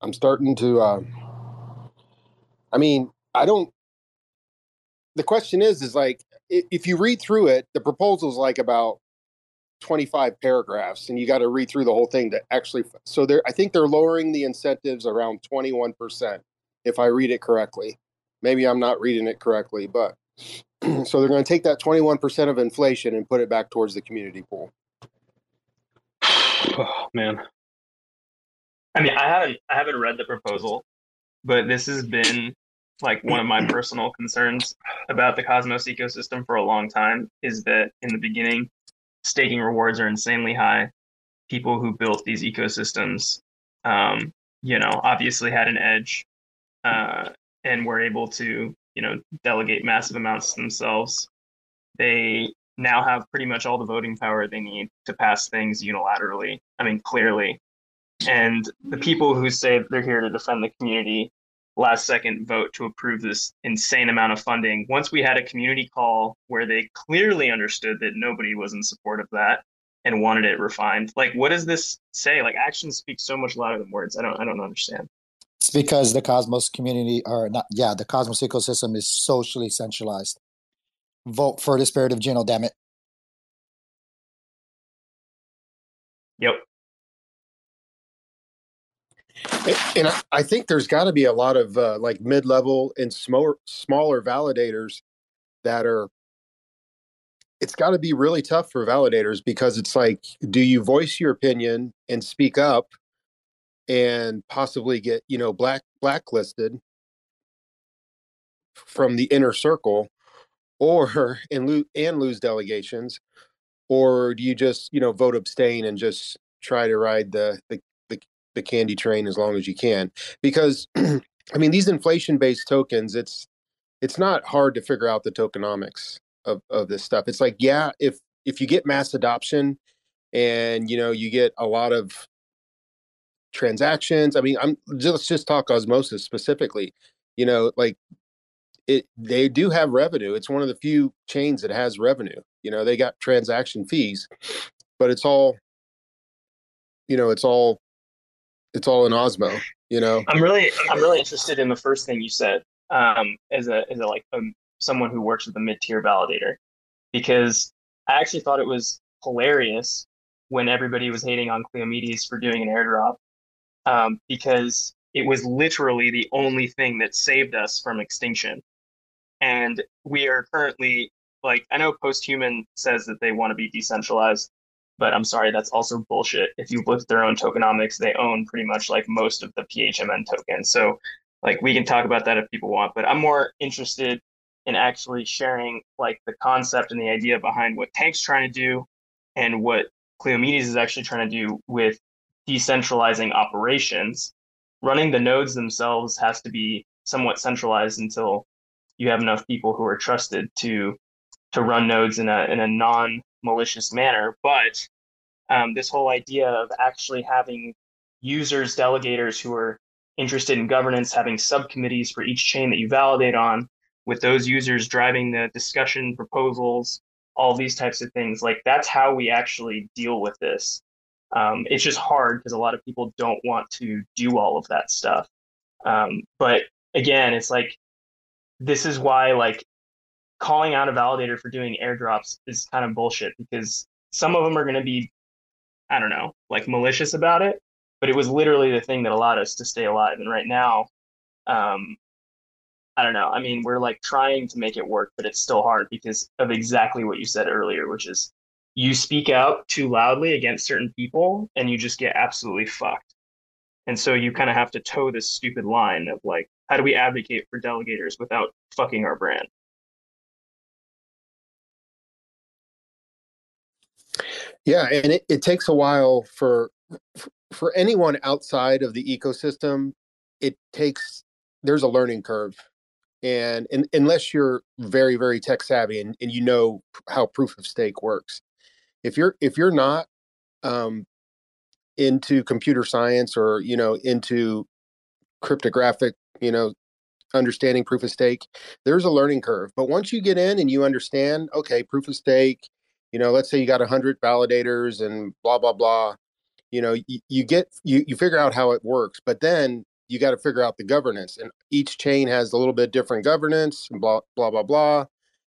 I'm starting to. Uh, I mean, I don't. The question is, is like if you read through it, the proposal is like about 25 paragraphs, and you got to read through the whole thing to actually. So they're, I think they're lowering the incentives around 21 percent, if I read it correctly. Maybe I'm not reading it correctly, but so they're going to take that 21 percent of inflation and put it back towards the community pool. Oh man, I mean, I haven't I haven't read the proposal, but this has been like one of my personal concerns about the Cosmos ecosystem for a long time is that in the beginning, staking rewards are insanely high. People who built these ecosystems, um, you know, obviously had an edge uh, and were able to, you know, delegate massive amounts themselves. They now have pretty much all the voting power they need to pass things unilaterally. I mean, clearly. And the people who say they're here to defend the community last second vote to approve this insane amount of funding. Once we had a community call where they clearly understood that nobody was in support of that and wanted it refined. Like what does this say? Like actions speak so much louder than words. I don't I don't understand. It's because the Cosmos community or not yeah, the Cosmos ecosystem is socially centralized. Vote for the spirit of Gino, damn it. Yep. And I think there's got to be a lot of uh, like mid-level and smaller smaller validators that are. It's got to be really tough for validators because it's like, do you voice your opinion and speak up, and possibly get you know black blacklisted from the inner circle, or and lose and lose delegations, or do you just you know vote abstain and just try to ride the the the candy train as long as you can? Because i mean these inflation based tokens it's it's not hard to figure out the tokenomics of, of this stuff. It's like yeah if if you get mass adoption and you know you get a lot of transactions i mean i'm just, let's just talk osmosis specifically you know like it they do have revenue it's one of the few chains that has revenue you know they got transaction fees but it's all you know it's all it's all in Osmo. You know, I'm really I'm really interested in the first thing you said um, as a as a like um, someone who works with a mid tier validator because I actually thought it was hilarious when everybody was hating on Kleomedes for doing an airdrop um, because it was literally the only thing that saved us from extinction. And we are currently like I know Posthuman says that they want to be decentralized, but I'm sorry, that's also bullshit. If you look at their own tokenomics, they own pretty much like most of the PHMN tokens. So like we can talk about that if people want, but I'm more interested in actually sharing like the concept and the idea behind what Tank's trying to do and what Kleomedes is actually trying to do with decentralizing operations. Running the nodes themselves has to be somewhat centralized until you have enough people who are trusted to to run nodes in a in a non malicious manner. But um, this whole idea of actually having users, delegators who are interested in governance, having subcommittees for each chain that you validate on, with those users driving the discussion, proposals, all these types of things. Like that's how we actually deal with this. Um, it's just hard because a lot of people don't want to do all of that stuff. Um, but again, it's like this is why like calling out a validator for doing airdrops is kind of bullshit because some of them are going to be, I don't know, like malicious about it, but it was literally the thing that allowed us to stay alive. And right now, um, I don't know. I mean, we're like trying to make it work, but it's still hard because of exactly what you said earlier, which is you speak out too loudly against certain people and you just get absolutely fucked. And so you kind of have to toe this stupid line of like, how do we advocate for delegators without fucking our brand? Yeah, and it, it takes a while for for anyone outside of the ecosystem. It takes there's a learning curve, and, and unless you're very very tech savvy and, and you know how proof of stake works, if you're if you're not um, into computer science or you know into cryptographic you know understanding proof of stake there's a learning curve. But once you get in and you understand okay proof of stake you know let's say you got 100 validators and blah blah blah you know you, you get you, you figure out how it works but then you got to figure out the governance and each chain has a little bit different governance and blah blah blah blah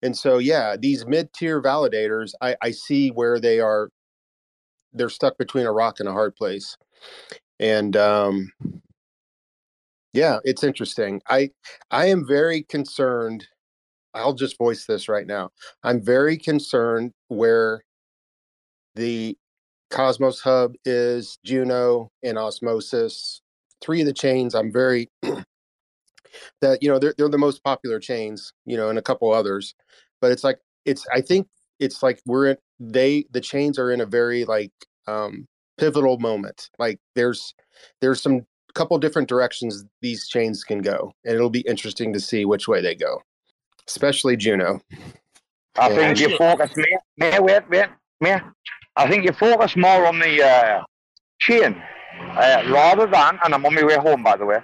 and so yeah these mid-tier validators i i see where they are they're stuck between a rock and a hard place and um yeah it's interesting i i am very concerned I'll just voice this right now. I'm very concerned where the Cosmos Hub is, Juno, and Osmosis. Three of the chains I'm very that you know they're they're the most popular chains, you know, and a couple others. But it's like it's I think it's like we're in they the chains are in a very like um pivotal moment. Like there's there's some couple different directions these chains can go, and it'll be interesting to see which way they go especially Juno. I think you focus, me, me, wait, wait, me. I think you focus more on the uh, chain uh, rather than, and I'm on my way home, by the way.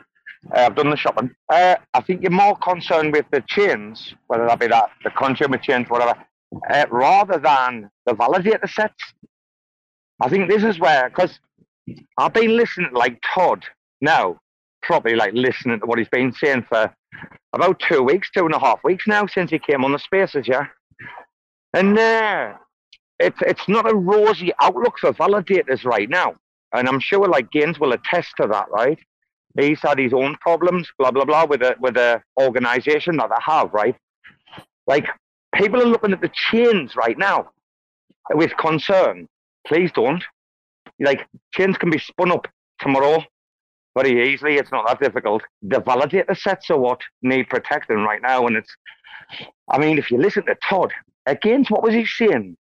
Uh, I've done the shopping. Uh, I think you're more concerned with the chains, whether that be that the consumer chains, whatever, uh, rather than the validator sets. I think this is where, because I've been listening to like Todd now, probably like listening to what he's been saying for about two weeks, two and a half weeks now since he came on the spaces, yeah. And uh, it's it's not a rosy outlook for validators right now, and I'm sure like Gainz will attest to that, right? He's had his own problems, blah blah blah, with a with a organization that I have, right? Like people are looking at the chains right now with concern. Please don't. Like chains can be spun up tomorrow very easily. It's not that difficult. The validator sets are what need protecting right now. And it's, I mean, if you listen to Todd, again, what was he saying?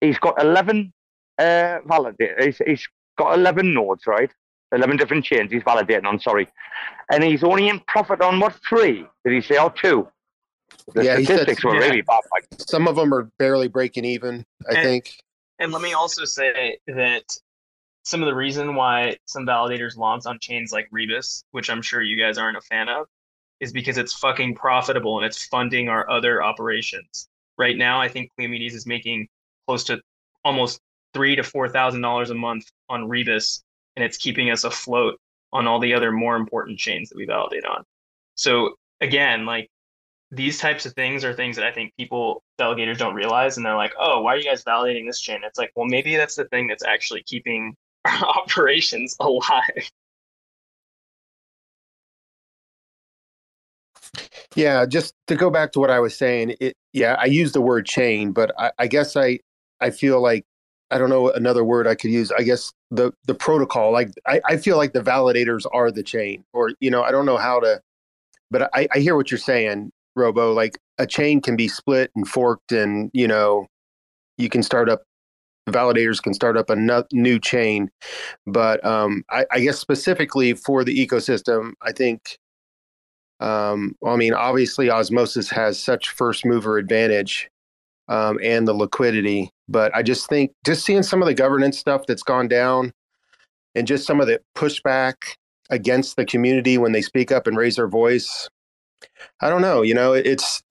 He's got 11 uh, validators. He's, he's got 11 nodes, right? 11 different chains he's validating on, sorry. And he's only in profit on what, three? Did he say, or two? The yeah, statistics said, were yeah. really bad. Like, Some of them are barely breaking even, I And- think. And let me also say that some of the reason why some validators launch on chains like Rebus, which I'm sure you guys aren't a fan of, is because it's fucking profitable and it's funding our other operations. Right now, I think Kleomedes is making close to almost three to four thousand dollars a month on Rebus, and it's keeping us afloat on all the other more important chains that we validate on. So again, like these types of things are things that I think people delegators don't realize, and they're like, "Oh, why are you guys validating this chain?" It's like, well, maybe that's the thing that's actually keeping our operations alive. Yeah, just to go back to what I was saying, it yeah, I use the word chain, but I, I guess I I feel like I don't know another word I could use. I guess the the protocol, like I, I feel like the validators are the chain, or you know, I don't know how to, but I, I hear what you're saying, Robo. Like a chain can be split and forked, and you know, you can start up validators can start up a new chain, but um, I, I guess specifically for the ecosystem, I think um, well, I mean, obviously, Osmosis has such first mover advantage um, and the liquidity, but I just think just seeing some of the governance stuff that's gone down and just some of the pushback against the community when they speak up and raise their voice. I don't know. You know, it's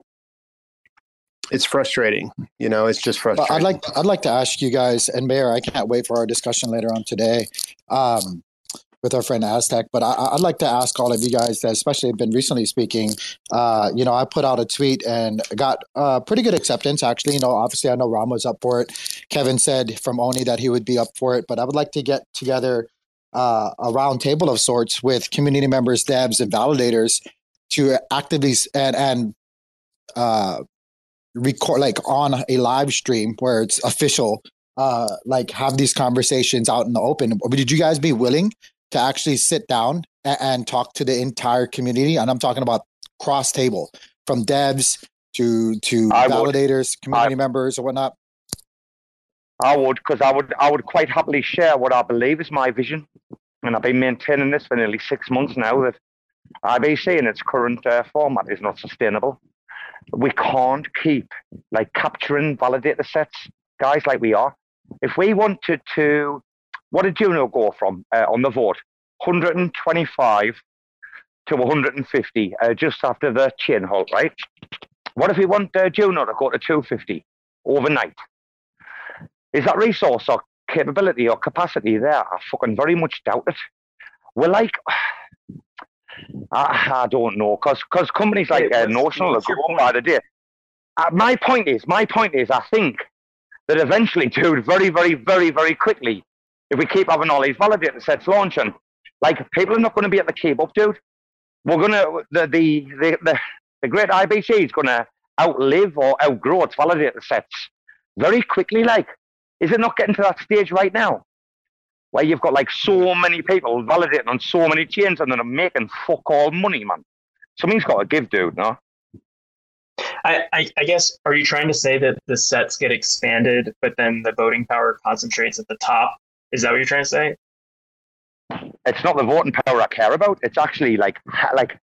it's frustrating. You know, it's just frustrating. I'd like I'd like to ask you guys, and Mayor, I can't wait for our discussion later on today. Um, with our friend Aztec. But I, would like to ask all of you guys, that especially have been recently speaking. Uh, you know, I put out a tweet and got uh, pretty good acceptance. Actually, you know, obviously I know Ram was up for it. Kevin said from Oni that he would be up for it, but I would like to get together uh, a round table of sorts with community members, devs, and validators to actively and and uh, record like on a live stream where it's official uh like have these conversations out in the open would you guys be willing to actually sit down and, and talk to the entire community and i'm talking about cross table from devs to to I validators would. community I, members or whatnot i would because i would i would quite happily share what i believe is my vision and i've been maintaining this for nearly six months now that ibc in its current uh, format is not sustainable we can't keep like capturing validator sets, guys, like we are. If we wanted to, what did Juno go from uh, on the vote? 125 to 150 uh, just after the chain halt, right? What if we want uh, Juno to go to 250 overnight? Is that resource or capability or capacity there? I fucking very much doubt it. We're like, I, I don't know, because companies like uh, Notional are growing by the day. Uh, my point is, my point is, I think that eventually, dude, very, very, very, very quickly, if we keep having all these validator sets launching, like people are not going to be able to keep up, dude. We're gonna the the the the, the great IBC is going to outlive or outgrow its validator sets very quickly. Like, is it not getting to that stage right now? where you've got like so many people validating on so many chains and they're making fuck all money, man. Something's got to give, dude, no? I, I, I, guess, are you trying to say that the sets get expanded, but then the voting power concentrates at the top? Is that what you're trying to say? It's not the voting power I care about. It's actually like, like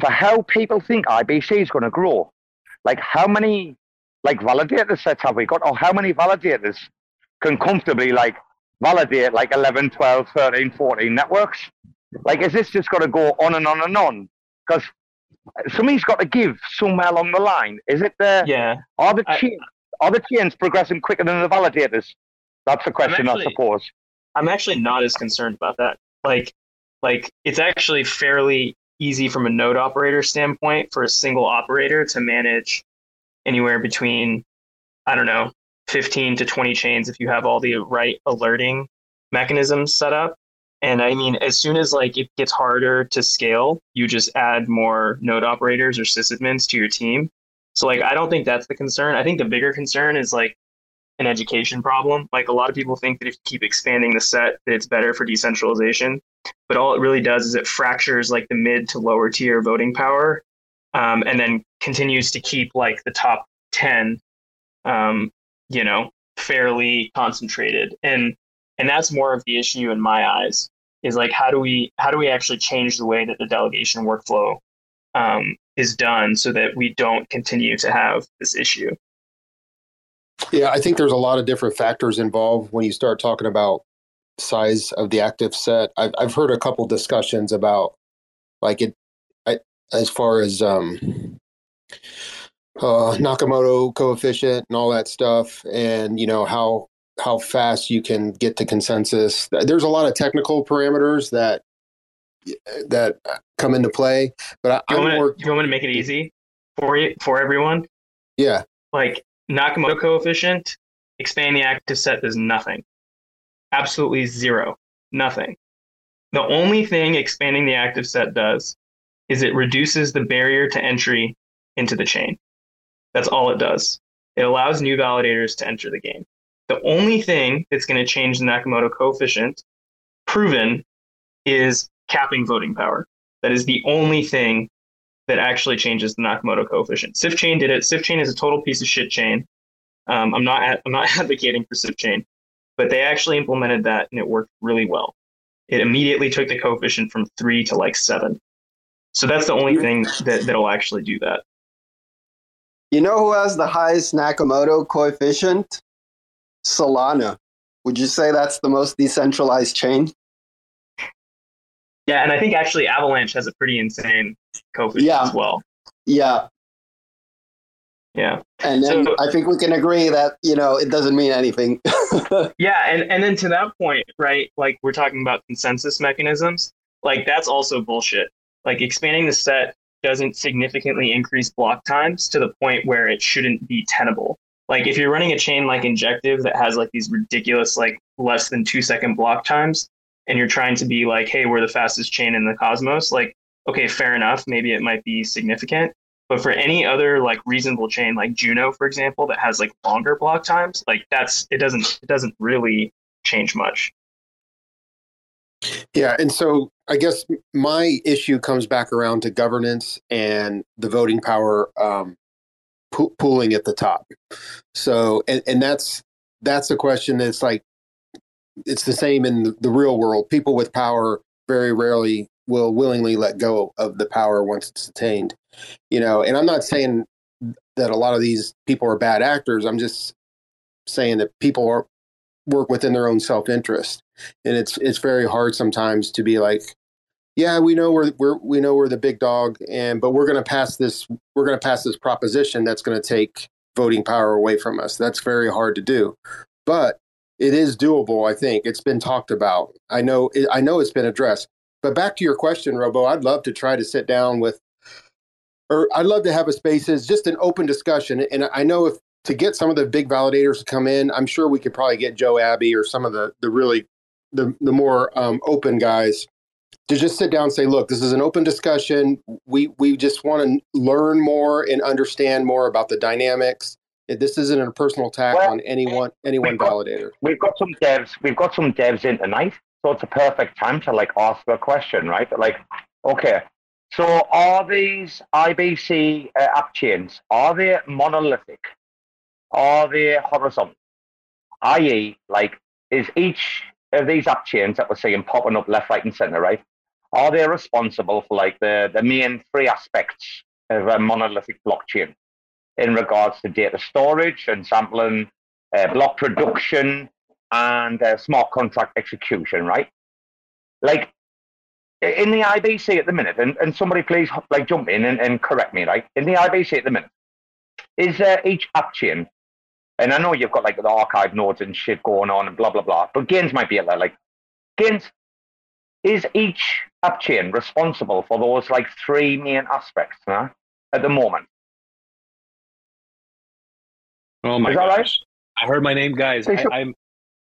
for how people think IBC is going to grow. Like, how many like validator sets have we got, or how many validators can comfortably like validate like 11, 12, 13, 14 networks? Like, is this just got to go on and on and on? Because something's got to give somewhere along the line. Is it the yeah? Are the chains are the chains progressing quicker than the validators? That's the question, actually, I suppose. I'm actually not as concerned about that. Like, like it's actually fairly easy from a node operator standpoint for a single operator to manage anywhere between, I don't know, 15 to 20 chains if you have all the right alerting mechanisms set up. And I mean, as soon as like it gets harder to scale, you just add more node operators or sysadmins to your team. So like, I don't think that's the concern. I think the bigger concern is like an education problem. Like a lot of people think that if you keep expanding the set, that it's better for decentralization. But all it really does is it fractures like the mid to lower tier voting power, um, and then continues to keep like the top ten um, you know, fairly concentrated. And and that's more of the issue in my eyes is like how do we how do we actually change the way that the delegation workflow um, is done so that we don't continue to have this issue yeah i think there's a lot of different factors involved when you start talking about size of the active set i've, I've heard a couple discussions about like it I, as far as um uh, Nakamoto coefficient and all that stuff, and you know how how fast you can get to consensus. There's a lot of technical parameters that that come into play. But I, you, want more... to, you want me to make it easy for you for everyone? Yeah, like Nakamoto coefficient, expand the active set does nothing, absolutely zero, nothing. The only thing expanding the active set does is it reduces the barrier to entry into the chain. That's all it does. It allows new validators to enter the game. The only thing that's going to change the Nakamoto coefficient, proven, is capping voting power. That is the only thing that actually changes the Nakamoto coefficient. SifChain did it. SifChain is a total piece of shit chain. Um, I'm not I'm not advocating for SifChain, but they actually implemented that and it worked really well. It immediately took the coefficient from three to like seven. So that's the only thing that that'll actually do that. You know who has the highest Nakamoto coefficient? Solana. Would you say that's the most decentralized chain? Yeah, and I think actually Avalanche has a pretty insane coefficient yeah. as well. Yeah. Yeah. And then So- I think we can agree that you know it doesn't mean anything. Yeah, and and then to that point, right? Like we're talking about consensus mechanisms. Like that's also bullshit. Like expanding the set doesn't significantly increase block times to the point where it shouldn't be tenable. Like if you're running a chain like Injective that has like these ridiculous like less than 2 second block times and you're trying to be like, "Hey, we're the fastest chain in the cosmos." Like, okay, fair enough, maybe it might be significant, but for any other like reasonable chain like Juno, for example, that has like longer block times, like that's it doesn't it doesn't really change much. Yeah, and so I guess my issue comes back around to governance and the voting power um, po- pooling at the top. So, and, and that's that's a question that's like it's the same in the, the real world. People with power very rarely will willingly let go of the power once it's attained. You know, and I'm not saying that a lot of these people are bad actors. I'm just saying that people are work within their own self interest, and it's it's very hard sometimes to be like, yeah, we know we're we're we know we're the big dog, and but we're going to pass this we're going to pass this proposition that's going to take voting power away from us. That's very hard to do, but it is doable. I think it's been talked about. I know I know it's been addressed. But back to your question, Robo, I'd love to try to sit down with, or I'd love to have a spaces just an open discussion. And I know if to get some of the big validators to come in, I'm sure we could probably get Joe Abbey or some of the the really the the more um, open guys to just sit down and say, look, this is an open discussion. We we just want to learn more and understand more about the dynamics. This isn't a personal attack Well, on anyone anyone we've got- validator. We've got some devs. We've got some devs in tonight, so it's a perfect time to like ask a question, right? Like, okay, so are these IBC uh, app chains are they monolithic? Are they horizontal? I.e., like, is each of these app chains that we're seeing popping up left, right, and center, right? Are they responsible for like the the main three aspects of a monolithic blockchain in regards to data storage and sampling, uh, block production, and uh, smart contract execution, right? Like in the IBC at the minute, and, and somebody please like jump in and, and correct me, right? In the IBC at the minute, is uh, each app chain, and I know you've got like the archive nodes and shit going on and blah blah blah, but Gainz might be a little like Gainz. Is each app chain responsible for those like three main aspects huh, at the moment? Oh my god. Is that gosh! right? I heard my name, guys. I, so-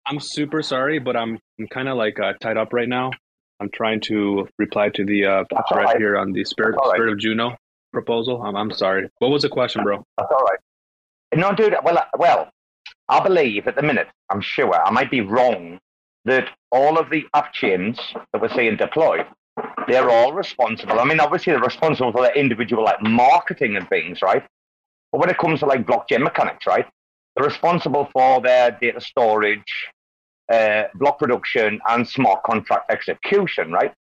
I'm super sorry, but I'm I'm kind of like uh, tied up right now. I'm trying to reply to the uh, thread right. here on the spirit right. spirit of Juno proposal. I'm I'm sorry. What was the question, bro? That's all right. No, dude. Well, uh, well, I believe at the minute, I'm sure I might be wrong, that all of the app chains that we're seeing deployed, they're all responsible. I mean, obviously they're responsible for their individual like marketing and things, right? But when it comes to like blockchain mechanics, right, responsible for their data storage, uh, block production, and smart contract execution, right?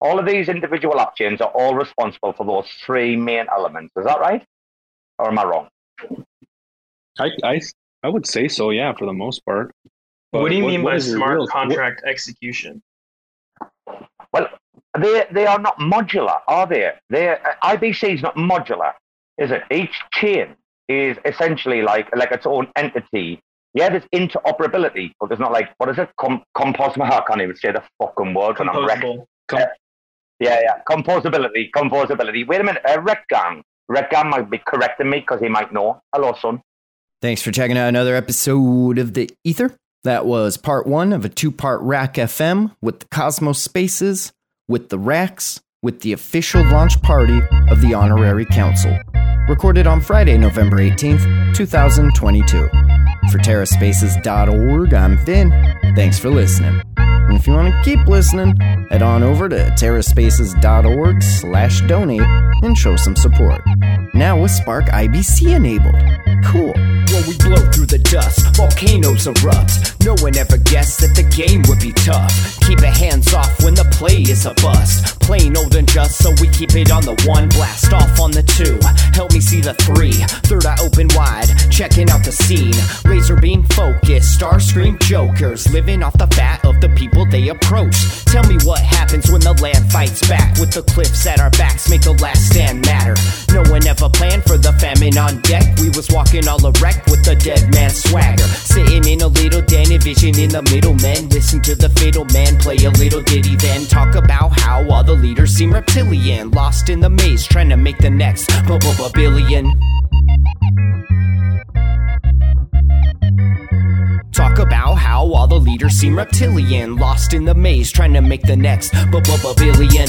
All of these individual app chains are all responsible for those three main elements. Is that right? Or am I wrong? I I I would say so. Yeah, for the most part. But what do you mean what by smart real- contract execution? Well, they they are not modular, are they? They uh, IBC is not modular, is it? Each chain is essentially like like its own entity. Yeah, there's interoperability, but there's not like what is it? Com- compos- I can't even say the fucking word when I'm wrecked. Composable. Com- Yeah, yeah, composability, composability. Wait a minute, uh, Rekt Gang. Retgang might be correcting me because he might know. Hello, son. Thanks for checking out another episode of The Ether. That was part one of a two part RAC FM with the Cosmos Spaces, with the Racks, with the official launch party of the Honorary Council. Recorded on Friday, November 18th, 2022. For TerraSpaces.org, I'm Finn. Thanks for listening. And if you want to keep listening, head on over to TerraSpaces.org slash donate and show some support. Now with Spark IBC enabled. Cool. We blow through the dust, volcanoes erupt. No one ever guessed that the game would be tough. Keep your hands off when the play is a bust. Plain old and just, so we keep it on the one. Blast off on the two. Help me see the three. Third eye open wide, checking out the scene. Razor beam focus, star scream jokers. Living off the fat of the people they approach. Tell me what happens when the land fights back. With the cliffs at our backs, make the last stand matter. No one ever planned for the famine on deck. We was walking all erect with a dead man swagger. Sitting in a little den, envisioning the middlemen. Listen to the fatal man play a little ditty, then talk about how all the leaders seem reptilian. Lost in the maze, trying to make the next billion. Talk about how all the leaders seem reptilian. Lost in the maze, trying to make the next billion.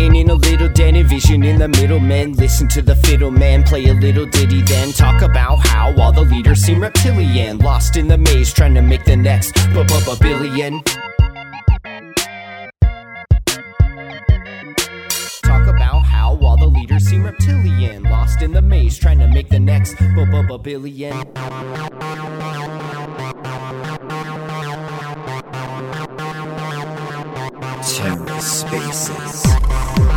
Sitting in a little den, envisioning the middlemen. Listen to the fiddle man play a little ditty, then talk about how all the leaders seem reptilian. Lost in the maze, trying to make the next b- billion. Talk about how all the leaders seem reptilian. Lost in the maze, trying to make the next b- billion. TerraSpaces.